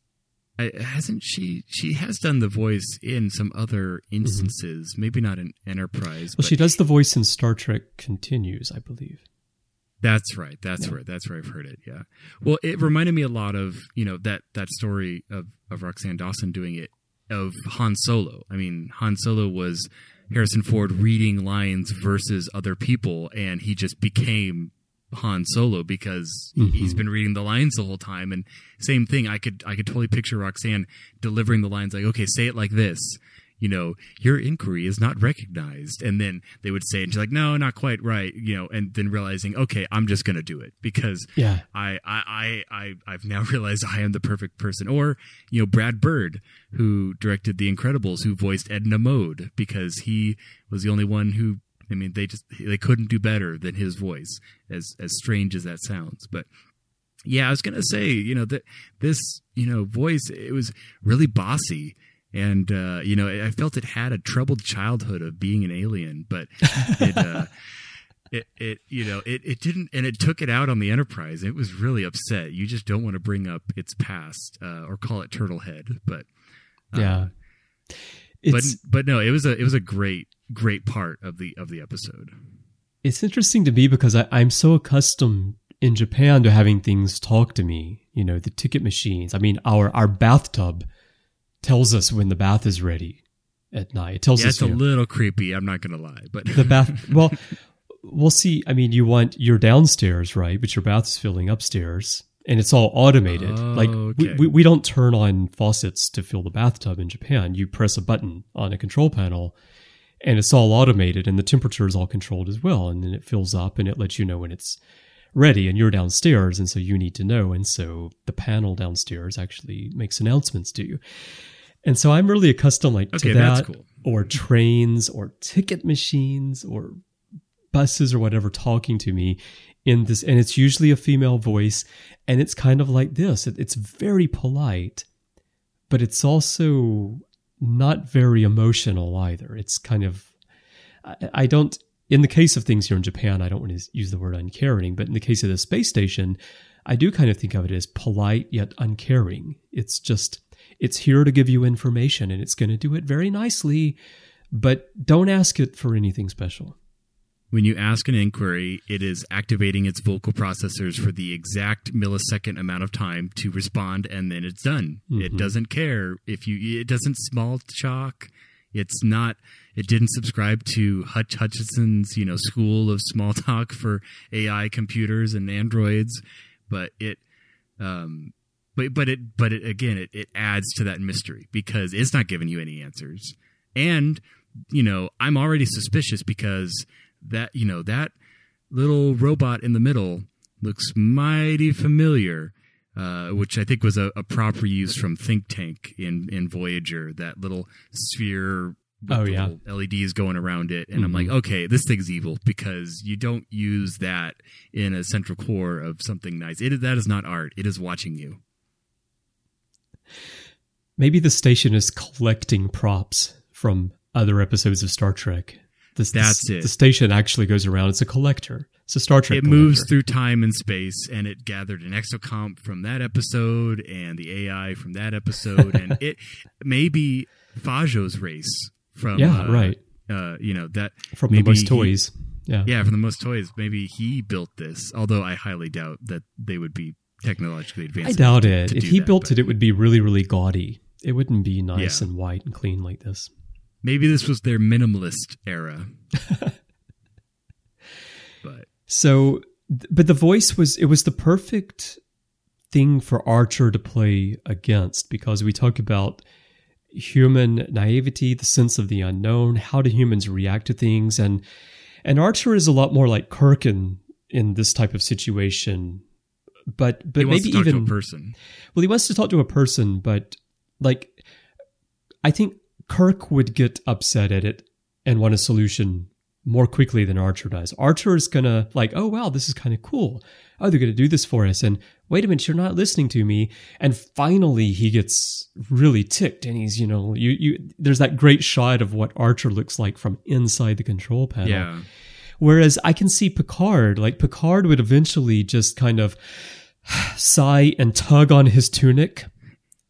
I, hasn't she? She has done the voice in some other instances. Maybe not in Enterprise.
Mm-hmm. Well,
but
she does the voice in Star Trek Continues, I believe.
That's right. That's
Yeah.
right. That's where I've heard it. Yeah. Well, it reminded me a lot of you know that that story of of Roxann Dawson doing it of Han Solo. I mean, Han Solo was Harrison Ford reading lines versus other people, and he just became Han Solo because he- he's
mm-hmm.
been reading the lines the whole time. And same thing, I could I could totally picture Roxann delivering the lines like, "Okay, say it like this." You know, your inquiry is not recognized, and then they would say, and she's like, "No, not quite right." You know, and then realizing, "Okay, I'm just going to do it because
Yeah.
I, I, I, I, I've now realized I am the perfect person. Or, you know, Brad Bird, who directed The Incredibles, who voiced Edna Mode, because he was the only one who, I mean, they just, they couldn't do better than his voice, as, as strange as that sounds. But yeah, I was going to say, you know, that this, you know, voice, it was really bossy. And, uh, you know, I felt it had a troubled childhood of being an alien, but it, uh, it, it you know it, it didn't and it took it out on the enterprise it was really upset you just don't want to bring up its past uh, or call it turtlehead but uh,
Yeah.
but but no it was a it was a great great part of the of the episode
it's interesting to me because I, I'm so accustomed in Japan to having things talk to me. You know, the ticket machines. I mean, our our bathtub tells us when the bath is ready at night. It tells
yeah
us
it's a
know,
little creepy i'm not gonna lie but
the bath. Well, we'll see. I mean, you want you're downstairs, right? But your bath is filling upstairs, and it's all automated.
Oh,
like
okay.
we we don't turn on faucets to fill the bathtub in Japan. You press a button on a control panel, and it's all automated, and the temperature is all controlled as well. And then it fills up, and it lets you know when it's ready. And you're downstairs, and so you need to know. And so the panel downstairs actually makes announcements to you. And so I'm really accustomed like
Okay,
to that
cool.
or trains or ticket machines or buses or whatever talking to me in this and it's usually a female voice and it's kind of like this it, it's very polite but it's also not very emotional either. It's kind of I, I don't in the case of things here in japan i don't want to use the word uncaring but in the case of the space station i do kind of think of it as polite yet uncaring. It's just it's here to give you information and it's going to do it very nicely but don't ask it for anything special
when you ask an inquiry, it is activating its vocal processors for the exact millisecond amount of time to respond, and then it's done. It
Mhm.
doesn't care if you. It doesn't small talk. It's not. It didn't subscribe to Hutch Hutchinson's, you know, school of small talk for AI computers and androids, but it. Um, but but it but it again it, it adds to that mystery because it's not giving you any answers and you know i'm already suspicious because that you know that little robot in the middle looks mighty familiar uh, which I think was a, a proper use from Think Tank in, in Voyager, that little sphere with
Oh, yeah.
LEDs going around it. And I'm
Mhm.
like, okay, this thing's evil because you don't use that in a central core of something nice. It, that is not art. It is watching you.
maybe the station is collecting props from other episodes of star trek the,
That's it.
the station actually goes around it's a collector it's a star trek
it moves through time and space and it gathered an exocomp from that episode and the ai from that episode and it maybe fajo's race from
yeah
uh,
right
uh, you know that
from the most
he-
toys yeah
yeah from the most toys maybe he built this although i highly doubt that they would be technologically advanced
I doubt it. If he
that,
built
but
it, it would be really, really gaudy. It wouldn't be nice
Yeah.
and white and clean like this.
Maybe this was their minimalist era but
So, but the voice was, it was the perfect thing for Archer to play against because we talk about human naivety, the sense of the unknown, how do humans react to things, and and Archer is a lot more like Kirk in in this type of situation. But but
he wants
maybe
to talk
even
to a person.
well, he wants to talk to a person, but like I think Kirk would get upset at it and want a solution more quickly than Archer does. Archer is gonna like, oh wow, this is kind of cool. Oh, they're gonna do this for us, and wait a minute, you're not listening to me. And finally, he gets really ticked, and he's you know, you you. There's that great shot of what Archer looks like from inside the control panel.
Yeah.
Whereas I can see Picard, like Picard would eventually just kind of sigh and tug on his tunic.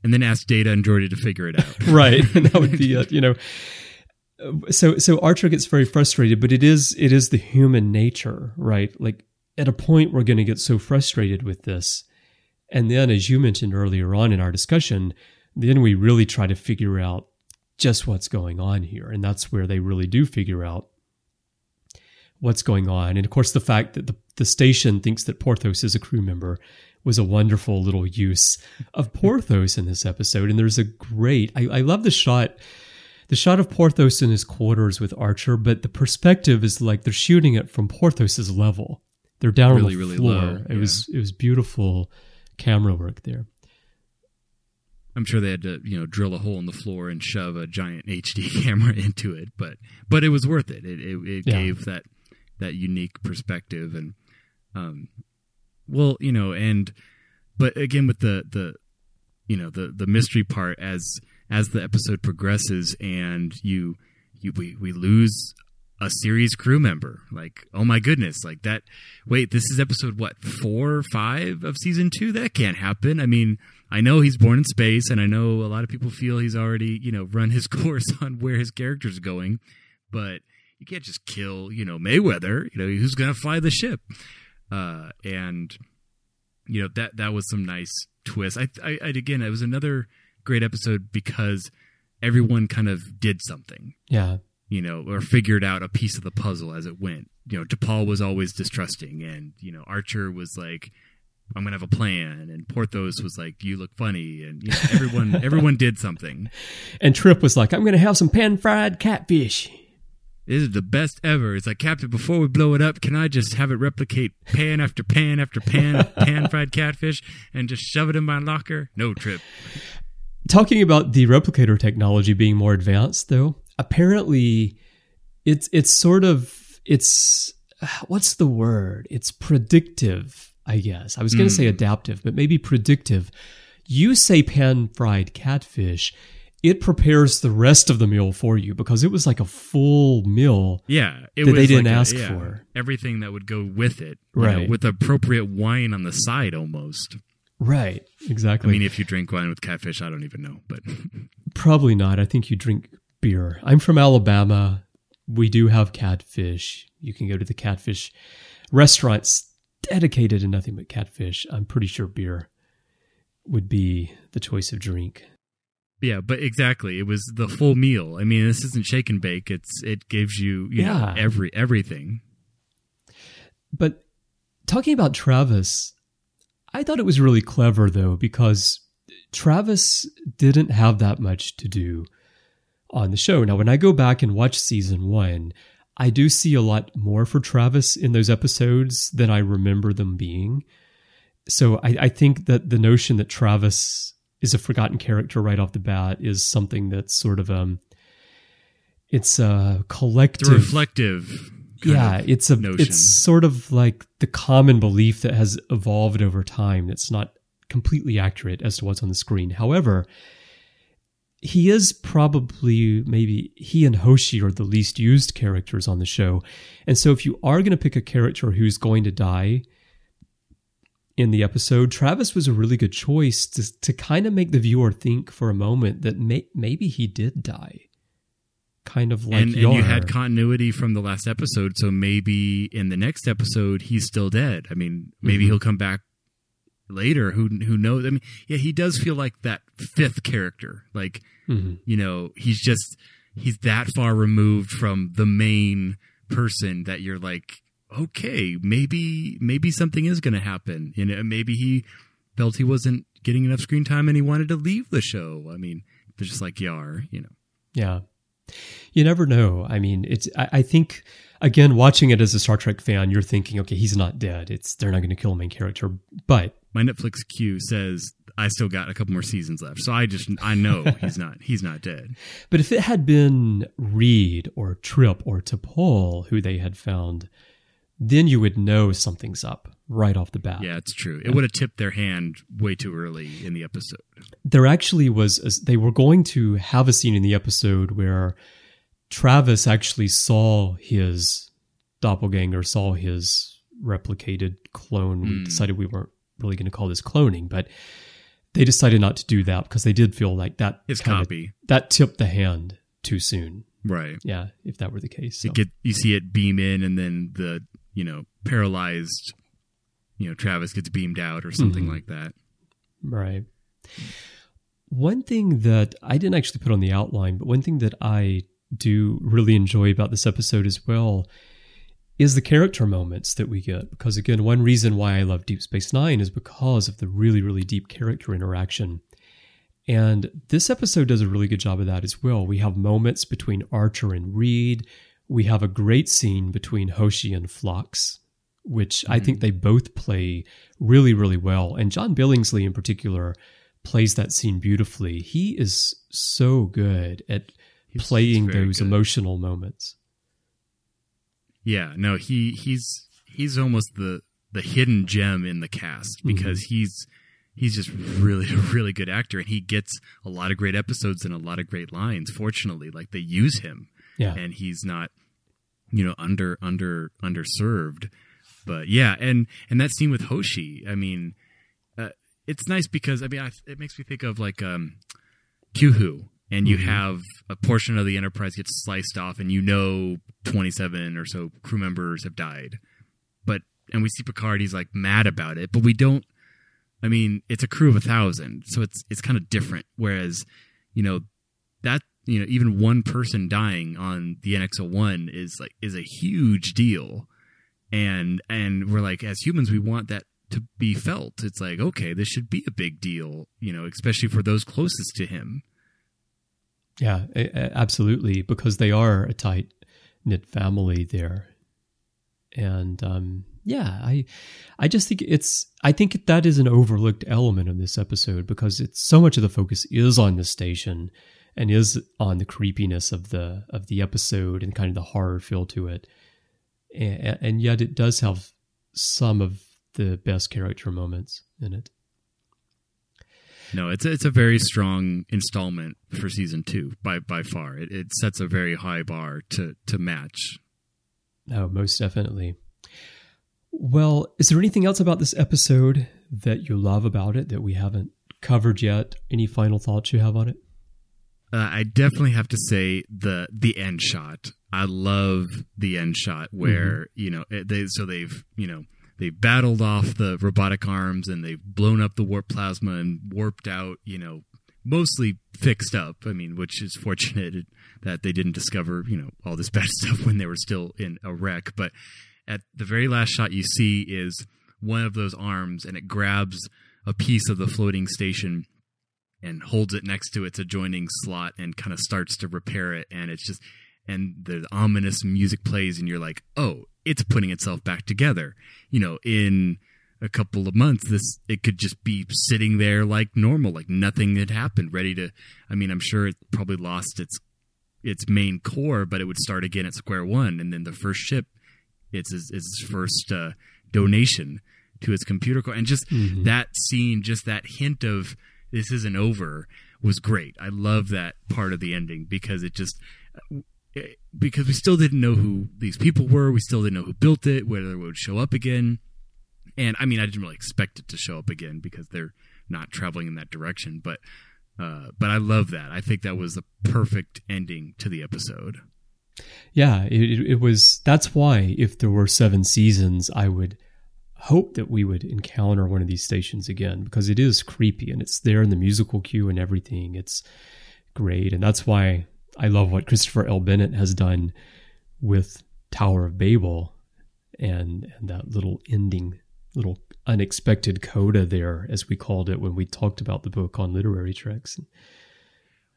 And then ask Data and Geordi to figure it out.
Right. and that would be it, you know. Uh, so so Archer gets very frustrated, but it is it is the human nature, right? Like at a point we're gonna get so frustrated with this. And then as you mentioned earlier on in our discussion, then we really try to figure out just what's going on here. And that's where they really do figure out what's going on. And of course, the fact that the, the station thinks that Porthos is a crew member was a wonderful little use of Porthos in this episode. And there's a great, I, I love the shot, the shot of Porthos in his quarters with Archer, but the perspective is like they're shooting it from Porthos's level. They're down
Really,
on the
really
floor.
low,
It was it was beautiful camera work there.
I'm sure they had to, you know, drill a hole in the floor and shove a giant HD camera into it, but but it was worth it. It it, it
Yeah.
gave that that unique perspective and um well, you know, and but again with the the you know, the the mystery part as as the episode progresses and you you we we lose a series crew member. Like, oh my goodness, like that. Wait, this is episode what four, or five of season two? That can't happen. I mean, I know he's born in space, and I know a lot of people feel he's already, you know, run his course on where his character's going, but you can't just kill, you know, Mayweather. You know, who's gonna fly the ship? Uh, and you know that that was some nice twist. I, I, I again, it was another great episode because everyone kind of did something
Yeah.
you know, or figured out a piece of the puzzle as it went. You know, T'Pol was always distrusting, and you know, Archer was like, "I'm gonna have a plan," and Porthos was like, "You look funny," and you know, everyone everyone did something.
And Trip was like, I'm gonna have some pan fried catfish.
This is the best ever. It's like, Captain, before we blow it up, can I just have it replicate pan after pan after pan pan fried catfish and just shove it in my locker? No trip.
talking about the replicator technology being more advanced though apparently it's it's sort of it's what's the word it's predictive i guess i was going to say hmm. adaptive but maybe predictive you say pan fried catfish it prepares the rest of the meal for you because it was like a full meal
Yeah, it
That they didn't
like a-
ask
yeah,
for.
everything that would go with it, you know,
Right.
with appropriate wine on the side, almost.
right Exactly.
I mean, if you drink wine with catfish, I don't even know, but
Probably not. I think you drink beer. I'm from Alabama. We do have catfish. You can go to the catfish restaurants dedicated to nothing but catfish. I'm pretty sure beer would be the choice of drink.
Yeah, but exactly, it was the full meal. I mean, this isn't shake and bake. It's it gives you, you know,
Yeah.
every everything.
But talking about Travis, I thought it was really clever though, because Travis didn't have that much to do on the show. Now, when I go back and watch season one, I do see a lot more for Travis in those episodes than I remember them being. So I, I think that the notion that Travis is a forgotten character right off the bat is something that's sort of um it's a collective
a reflective.
yeah it's a
notion.
it's sort of like the common belief that has evolved over time that's not completely accurate as to what's on the screen however he is probably maybe he and hoshi are the least used characters on the show and so if you are going to pick a character who's going to die in the episode travis was a really good choice to, to kind of make the viewer think for a moment that may, maybe he did die kind of like
and, and you had continuity from the last episode, so maybe in the next episode he's still dead. I mean, maybe
Mhm.
he'll come back later. Who who knows? I mean, yeah, he does feel like that fifth character. Like
Mhm.
you know, he's just he's that far removed from the main person that you're like, okay, maybe maybe something is going to happen. You know, maybe he felt he wasn't getting enough screen time and he wanted to leave the show. I mean, they're just like Yar, you know.
Yeah. You never know. I mean, it's, I, I think, again, watching it as a Star Trek fan, you're thinking, okay, he's not dead. It's, they're not going to kill the main character. But
My Netflix queue says I still got a couple more seasons left. So I just, I know he's not, he's not dead.
But if it had been Reed or Trip or T'Pol who they had found, then you would know something's up right off the bat.
Yeah, it's true. It would have tipped their hand way too early in the episode.
There actually was, a, they were going to have a scene in the episode where Travis actually saw his doppelganger, saw his replicated clone. We
Mm.
decided we weren't really going to call this cloning, but they decided not to do that because they did feel like that
His copy.
that tipped the hand too soon.
Right.
Yeah, if that were the case. So.
You get you see it beam in, and then the you know paralyzed, you know Travis gets beamed out or something
Mhm.
like that.
Right. One thing that I didn't actually put on the outline, but one thing that I do really enjoy about this episode as well is the character moments that we get. Because again, one reason why I love Deep Space Nine is because of the really, really deep character interaction. And this episode does a really good job of that as well. We have moments between Archer and Reed. We have a great scene between Hoshi and Phlox, which I think hmm. they both play really, really well. And John Billingsley, in particular, plays that scene beautifully. He is so good at
He's-
playing
he's
those
good.
emotional moments.
Yeah, no, he he's he's almost the the hidden gem in the cast mm-hmm. because he's he's just really a really good actor and he gets a lot of great episodes and a lot of great lines. Fortunately, like they use him
Yeah.
and he's not you know under under underserved. But yeah, and and that scene with Hoshi, I mean, uh, it's nice because I mean, I, it makes me think of like um, Q Who, and you have a portion of the Enterprise gets sliced off, and you know, twenty seven or so crew members have died, but and we see Picard, he's like mad about it, but we don't. I mean, it's a crew of a thousand, so it's it's kind of different. Whereas, you know, that you know, even one person dying on the NX-01 is like is a huge deal, and and we're like as humans, we want that to be felt. It's like okay, this should be a big deal, you know, especially for those closest to him.
Yeah, absolutely, because they are a tight knit family there, and um, yeah, I, I just think it's, I think that is an overlooked element of this episode because it's so much of the focus is on the station, and is on the creepiness of the of the episode and kind of the horror feel to it, and, and yet it does have some of the best character moments in it.
No, it's a, it's a very strong installment for season two by by far. It, it sets a very high bar to to match.
No, most definitely. Well, is there anything else about this episode that you love about it that we haven't covered yet? Any final thoughts you have on it?
Uh, I definitely have to say the the end shot. I love the end shot where you know they so they've you know they've battled off the robotic arms and they've blown up the warp plasma and warped out. You know, mostly fixed up. I mean, which is fortunate that they didn't discover you know all this bad stuff when they were still in a wreck. But at the very last shot you see is one of those arms and it grabs a piece of the floating station and holds it next to its adjoining slot and kind of starts to repair it. And it's just and the ominous music plays and you're like oh it's putting itself back together. You know in a couple of months this it could just be sitting there like normal like nothing had happened ready to i mean i'm sure it probably lost its its main core but it would start again at square one. And then the first ship it's its, its first uh, donation to its computer core. And just that scene just that hint of this isn't over was great. I love that part of the ending because it just because we still didn't know who these people were. We still didn't know who built it whether it would show up again. And i mean i didn't really expect it to show up again because they're not traveling in that direction but uh, but i love that. I think that was the perfect ending to the episode.
Yeah, it, it, it was. That's why if there were seven seasons, I would hope that we would encounter one of these stations again because it is creepy and it's there in the musical cue and everything. It's great, and that's why I love what Christopher L. Bennett has done with Tower of Babel and and that little ending little unexpected coda there, as we called it when we talked about the book on literary treks.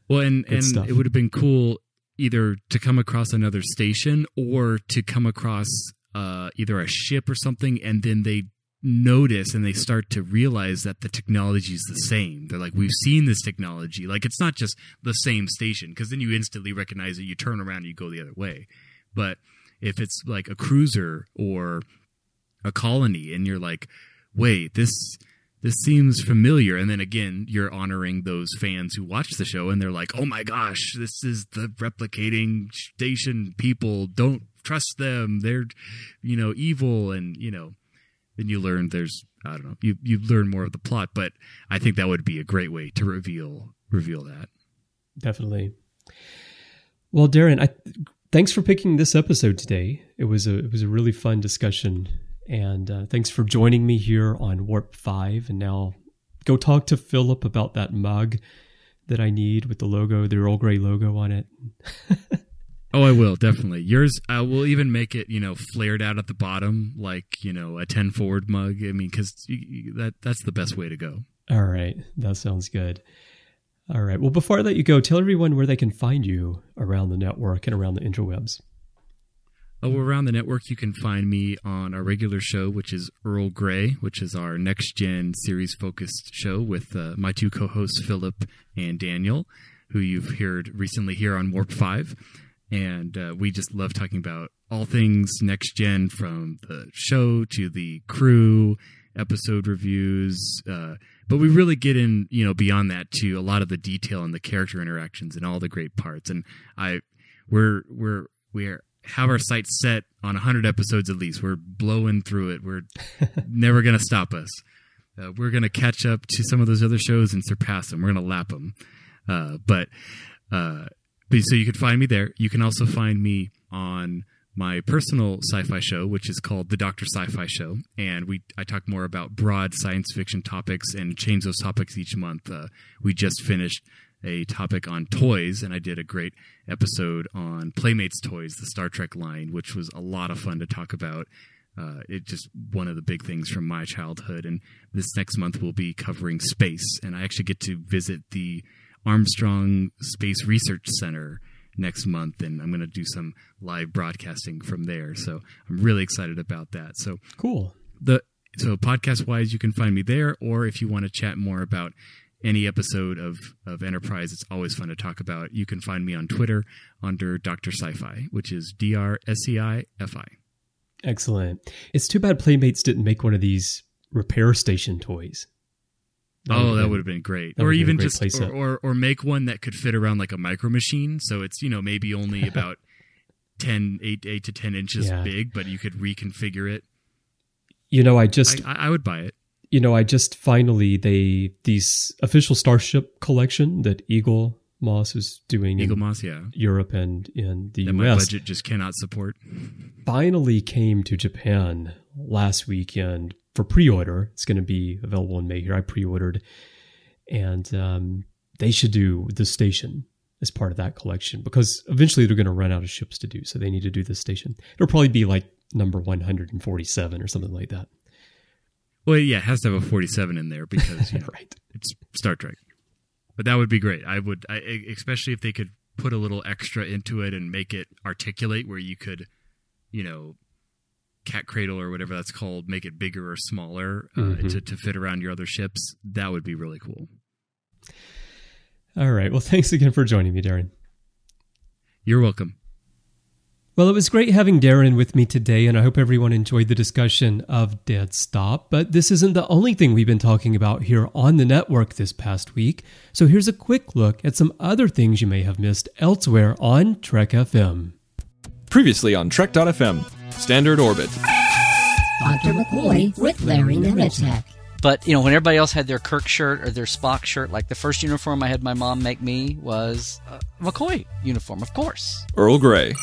Well, and
Good
and
stuff.
it would have been cool either to come across another station or to come across uh, either a ship or something, and then they notice and they start to realize that the technology is the same. They're like, we've seen this technology. Like it's not just the same station because then you instantly recognize it. You turn around and you go the other way. But if it's like a cruiser or a colony, and you're like, wait, this this seems familiar. And then again, you're honoring those fans who watch the show and they're like, oh my gosh, this is the replicating station people. Don't trust them. They're, you know, evil. And, you know, then you learn there's, I don't know, you, you learn more of the plot. But I think that would be a great way to reveal, reveal that.
Definitely. Well, Darren, I, thanks for picking this episode today. It was a it was a really fun discussion, and uh, thanks for joining me here on Warp Five. And now, go talk to Philip about that mug that I need with the logo, the Earl Grey logo on it.
Oh, I will definitely. Yours, I will even make it, you know, flared out at the bottom, like you know, a ten forward mug. I mean, because that that's the best way to go.
All right, that sounds good. All right. Well, before I let you go, tell everyone where they can find you around the network and around the interwebs.
Oh, around the network, you can find me on our regular show, which is Earl Grey, which is our next gen series focused show with uh, my two co hosts, Philip and Daniel, who you've heard recently here on Warp 5. And uh, we just love talking about all things next gen from the show to the crew, episode reviews. Uh, but we really get in, you know, beyond that to a lot of the detail and the character interactions and all the great parts. And I, we're, we're, we're, have our sights set on 100 episodes at least. We're blowing through it. We're never going to stop us. Uh, we're going to catch up to some of those other shows and surpass them. We're going to lap them. Uh, but, so you can find me there. You can also find me on my personal sci-fi show, which is called the Doctor Sci-Fi Show, and we I talk more about broad science fiction topics and change those topics each month. Uh, we just finished a topic on toys, and I did a great episode on Playmates toys, the Star Trek line, which was a lot of fun to talk about. Uh, it just one of the big things from my childhood, and this next month we'll be covering space, and I actually get to visit the Armstrong Space Research Center next month, and I'm going to do some live broadcasting from there. So I'm really excited about that. So
Cool.
the so podcast wise, you can find me there, or if you want to chat more about any episode of of Enterprise, it's always fun to talk about. You can find me on Twitter under Doctor Sci-Fi, which is D R S E I F I.
Excellent. It's too bad Playmates didn't make one of these repair station toys.
Oh, that would have been great. Or
would've been a
even
great
just or, or or make one that could fit around like a micro machine. So it's you know maybe only about 10, 8, 8 to ten inches
Yeah.
big, but you could reconfigure it.
You know, I just
I, I would buy it.
you know, I just finally they these official Starship collection that Eagle Moss is doing
Eaglemoss, yeah.
Europe and in the
That my
US
budget just cannot support.
finally came to Japan last weekend for pre-order. It's going to be available in May here. I pre-ordered, and um, they should do the station as part of that collection because eventually they're going to run out of ships to do. So they need to do the station. It'll probably be like number one hundred and forty-seven or something like that.
Well, yeah, it has to have a 47 in there because you know,
right.
it's Star Trek. But that would be great. I would, I, especially if they could put a little extra into it and make it articulate, where you could, you know, cat cradle or whatever that's called, make it bigger or smaller uh,
Mhm.
to to fit around your other ships. That would be really cool.
All right. Well, thanks again for joining me, Darren.
You're welcome.
Well, it was great having Darren with me today, and I hope everyone enjoyed the discussion of Dead Stop. But this isn't the only thing we've been talking about here on the network this past week. So here's a quick look at some other things you may have missed elsewhere on Trek FM.
Previously on Trek.fm, Standard Orbit.
Dr. McCoy with Larry Nemecek.
But you know, when everybody else had their Kirk shirt or their Spock shirt, like the first uniform I had my mom make me was a McCoy uniform, of course.
Earl Grey.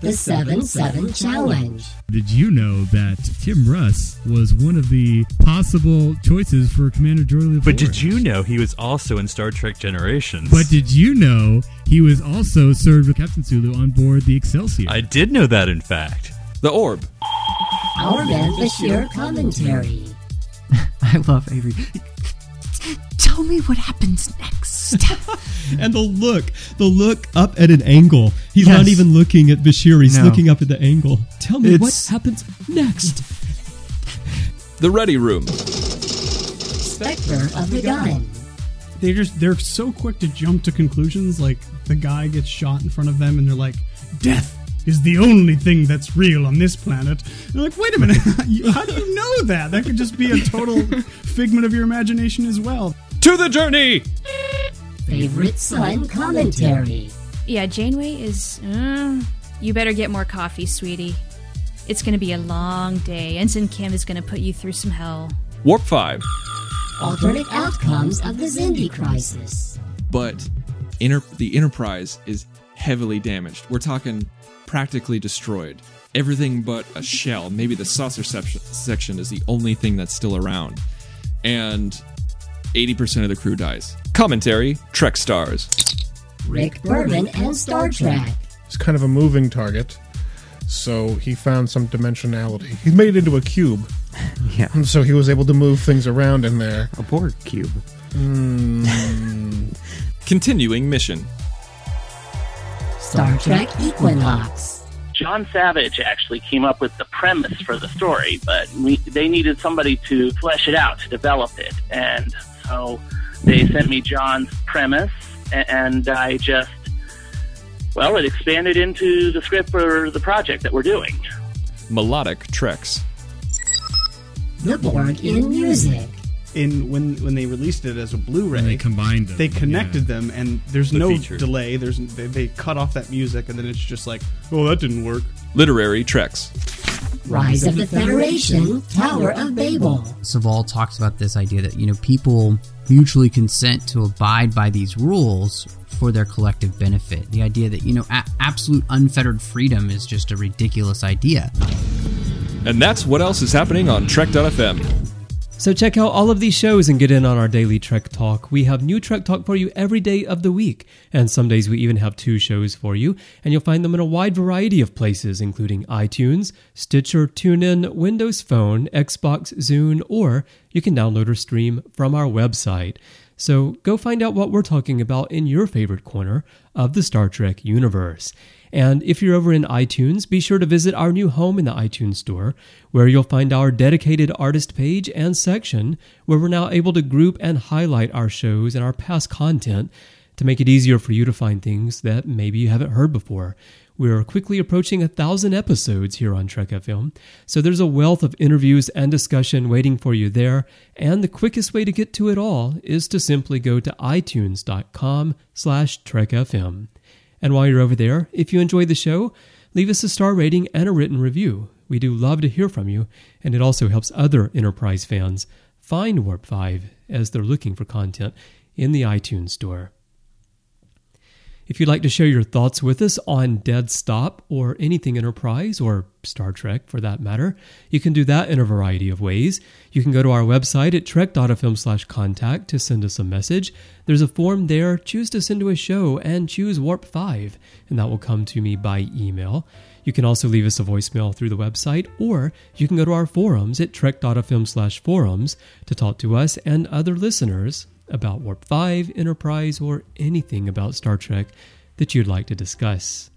The 7 7 Challenge.
Did you know that Tim Russ was one of the possible choices for Commander Geordi
But did you know he was also in Star Trek Generations?
But did you know he was also served with Captain Sulu on board the Excelsior?
I did know that, in fact.
The Orb.
Our Man Bashir commentary.
I love Avery. Tell me what happens next.
and the look, the look up at an angle. He's
Yes.
not even looking at Bashir. He's
No.
looking up at the angle. Tell me what happens next.
The Ready Room.
Spectre of the Gun.
they just they're so quick to jump to conclusions like the guy gets shot in front of them and they're like death is the only thing that's real on this planet and like wait a minute how do you know that that could just be a total figment of your imagination as well
To the journey!
Favorite son commentary.
Yeah, Janeway is. Uh, you better get more coffee, sweetie. It's gonna be a long day. Ensign Kim is gonna put you through some hell.
Warp 5.
Alternate outcomes of the Xindi crisis.
But Inter- the Enterprise is heavily damaged. We're talking practically destroyed. Everything but a shell. Maybe the saucer section is the only thing that's still around. And 80% of the crew dies. Commentary Trek Stars.
Rick Berman and Star Trek.
It's kind of a moving target, so he found some dimensionality. He made it into a cube.
Yeah.
And so he was able to move things around in there.
A Borg cube.
Mm.
Continuing mission.
Star Trek Equinox.
John Savage actually came up with the premise for the story, but we, they needed somebody to flesh it out, to develop it. And so they sent me John's premise, and I just, well, it expanded into the script for the project that we're doing.
Melodic Treks.
The Borg in music.
In when when they released it as a Blu-ray,
When they combined them,
they connected them, and there's
The
no
feature.
delay. There's they, they cut off that music, and then it's just like, oh, that didn't work.
Literary Treks.
Rise of the Federation. Tower of Babel.
Saval talks about this idea that you know people mutually consent to abide by these rules for their collective benefit. The idea that you know a- absolute unfettered freedom is just a ridiculous idea.
And that's what else is happening on Trek.fm.
So check out all of these shows and get in on our daily Trek Talk. We have new Trek Talk for you every day of the week, and some days we even have two shows for you, and you'll find them in a wide variety of places, including iTunes, Stitcher, TuneIn, Windows Phone, Xbox, Zune, or you can download or stream from our website. So go find out what we're talking about in your favorite corner of the Star Trek universe. And if you're over in iTunes, be sure to visit our new home in the iTunes Store, where you'll find our dedicated artist page and section, where we're now able to group and highlight our shows and our past content to make it easier for you to find things that maybe you haven't heard before. We're quickly approaching a thousand episodes here on Trek FM, so there's a wealth of interviews and discussion waiting for you there. And the quickest way to get to it all is to simply go to itunes.com slash trekfm. And while you're over there, if you enjoyed the show, leave us a star rating and a written review. We do love to hear from you, and it also helps other Enterprise fans find Warp 5 as they're looking for content in the iTunes Store. If you'd like to share your thoughts with us on Dead Stop or anything Enterprise or Star Trek for that matter, you can do that in a variety of ways. You can go to our website at trek.fm slash contact to send us a message. There's a form there. Choose to send to a show and choose Warp 5, and that will come to me by email. You can also leave us a voicemail through the website, or you can go to our forums at trek.fm slash forums to talk to us and other listeners about Warp 5, Enterprise, or anything about Star Trek that you'd like to discuss.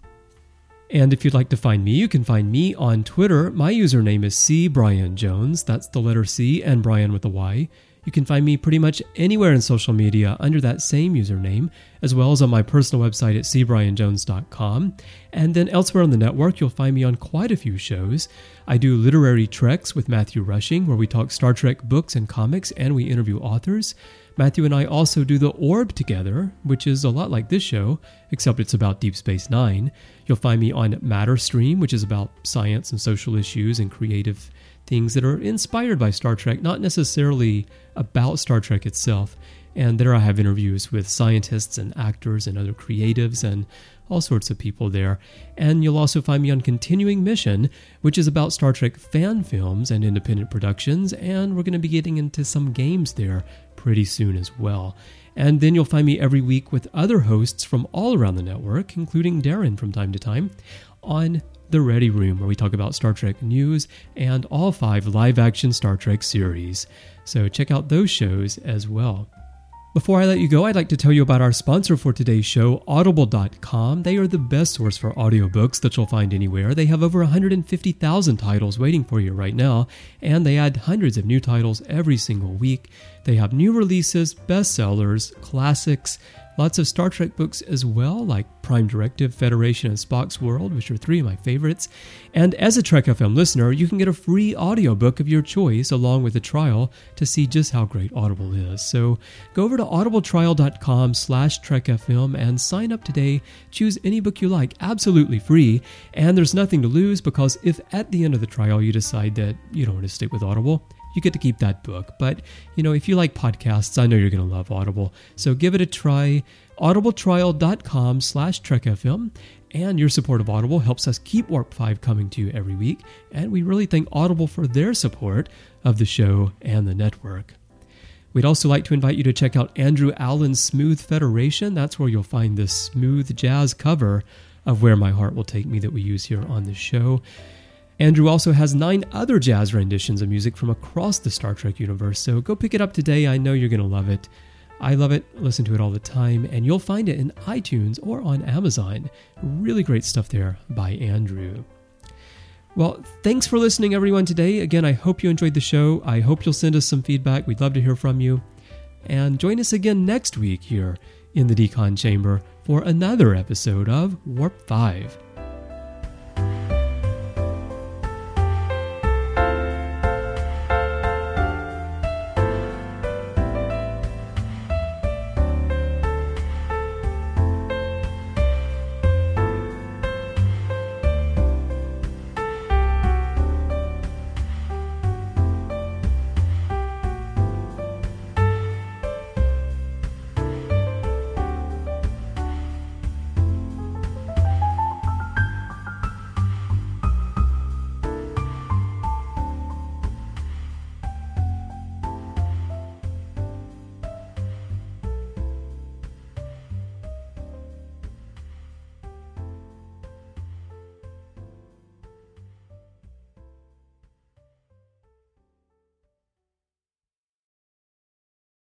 And if you'd like to find me, you can find me on Twitter. My username is C Brian Jones. That's the letter C and Brian with a Y. You can find me pretty much anywhere in social media under that same username, as well as on my personal website at cbrianjones.com. And then elsewhere on the network, you'll find me on quite a few shows. I do Literary Treks with Matthew Rushing, where we talk Star Trek books and comics and we interview authors. Matthew and I also do The Orb together, which is a lot like this show, except it's about Deep Space Nine. You'll find me on Matter Stream, which is about science and social issues and creative things that are inspired by Star Trek, not necessarily about Star Trek itself. And there I have interviews with scientists and actors and other creatives and all sorts of people there. And you'll also find me on Continuing Mission, which is about Star Trek fan films and independent productions. And we're going to be getting into some games there pretty soon as well. And then you'll find me every week with other hosts from all around the network, including Darren from time to time, on The Ready Room, where we talk about Star Trek news and all five live action Star Trek series. So check out those shows as well. Before I let you go, I'd like to tell you about our sponsor for today's show, Audible.com. They are the best source for audiobooks that you'll find anywhere. They have over 150,000 titles waiting for you right now, and they add hundreds of new titles every single week. They have new releases, bestsellers, classics, Lots of Star Trek books as well, like Prime Directive, Federation, and Spock's World, which are three of my favorites. And as a Trek FM listener, you can get a free audiobook of your choice along with a trial to see just how great Audible is. So go over to audibletrial.com slash trekfm and sign up today. Choose any book you like, absolutely free. And there's nothing to lose because if at the end of the trial you decide that you don't want to stick with Audible, you get to keep that book. But, you know, if you like podcasts, I know you're going to love Audible. So give it a try. audibletrial.com slash trekfm. And your support of Audible helps us keep Warp 5 coming to you every week. And we really thank Audible for their support of the show and the network. We'd also like to invite you to check out Andrew Allen's Smooth Federation. That's where you'll find this smooth jazz cover of Where My Heart Will Take Me that we use here on the show. Andrew also has nine other jazz renditions of music from across the Star Trek universe, so go pick it up today. I know you're going to love it. I love it, listen to it all the time, and you'll find it in iTunes or on Amazon. Really great stuff there by Andrew. Well, thanks for listening, everyone, today. Again, I hope you enjoyed the show. I hope you'll send us some feedback. We'd love to hear from you. And join us again next week here in the Decon Chamber for another episode of Warp 5.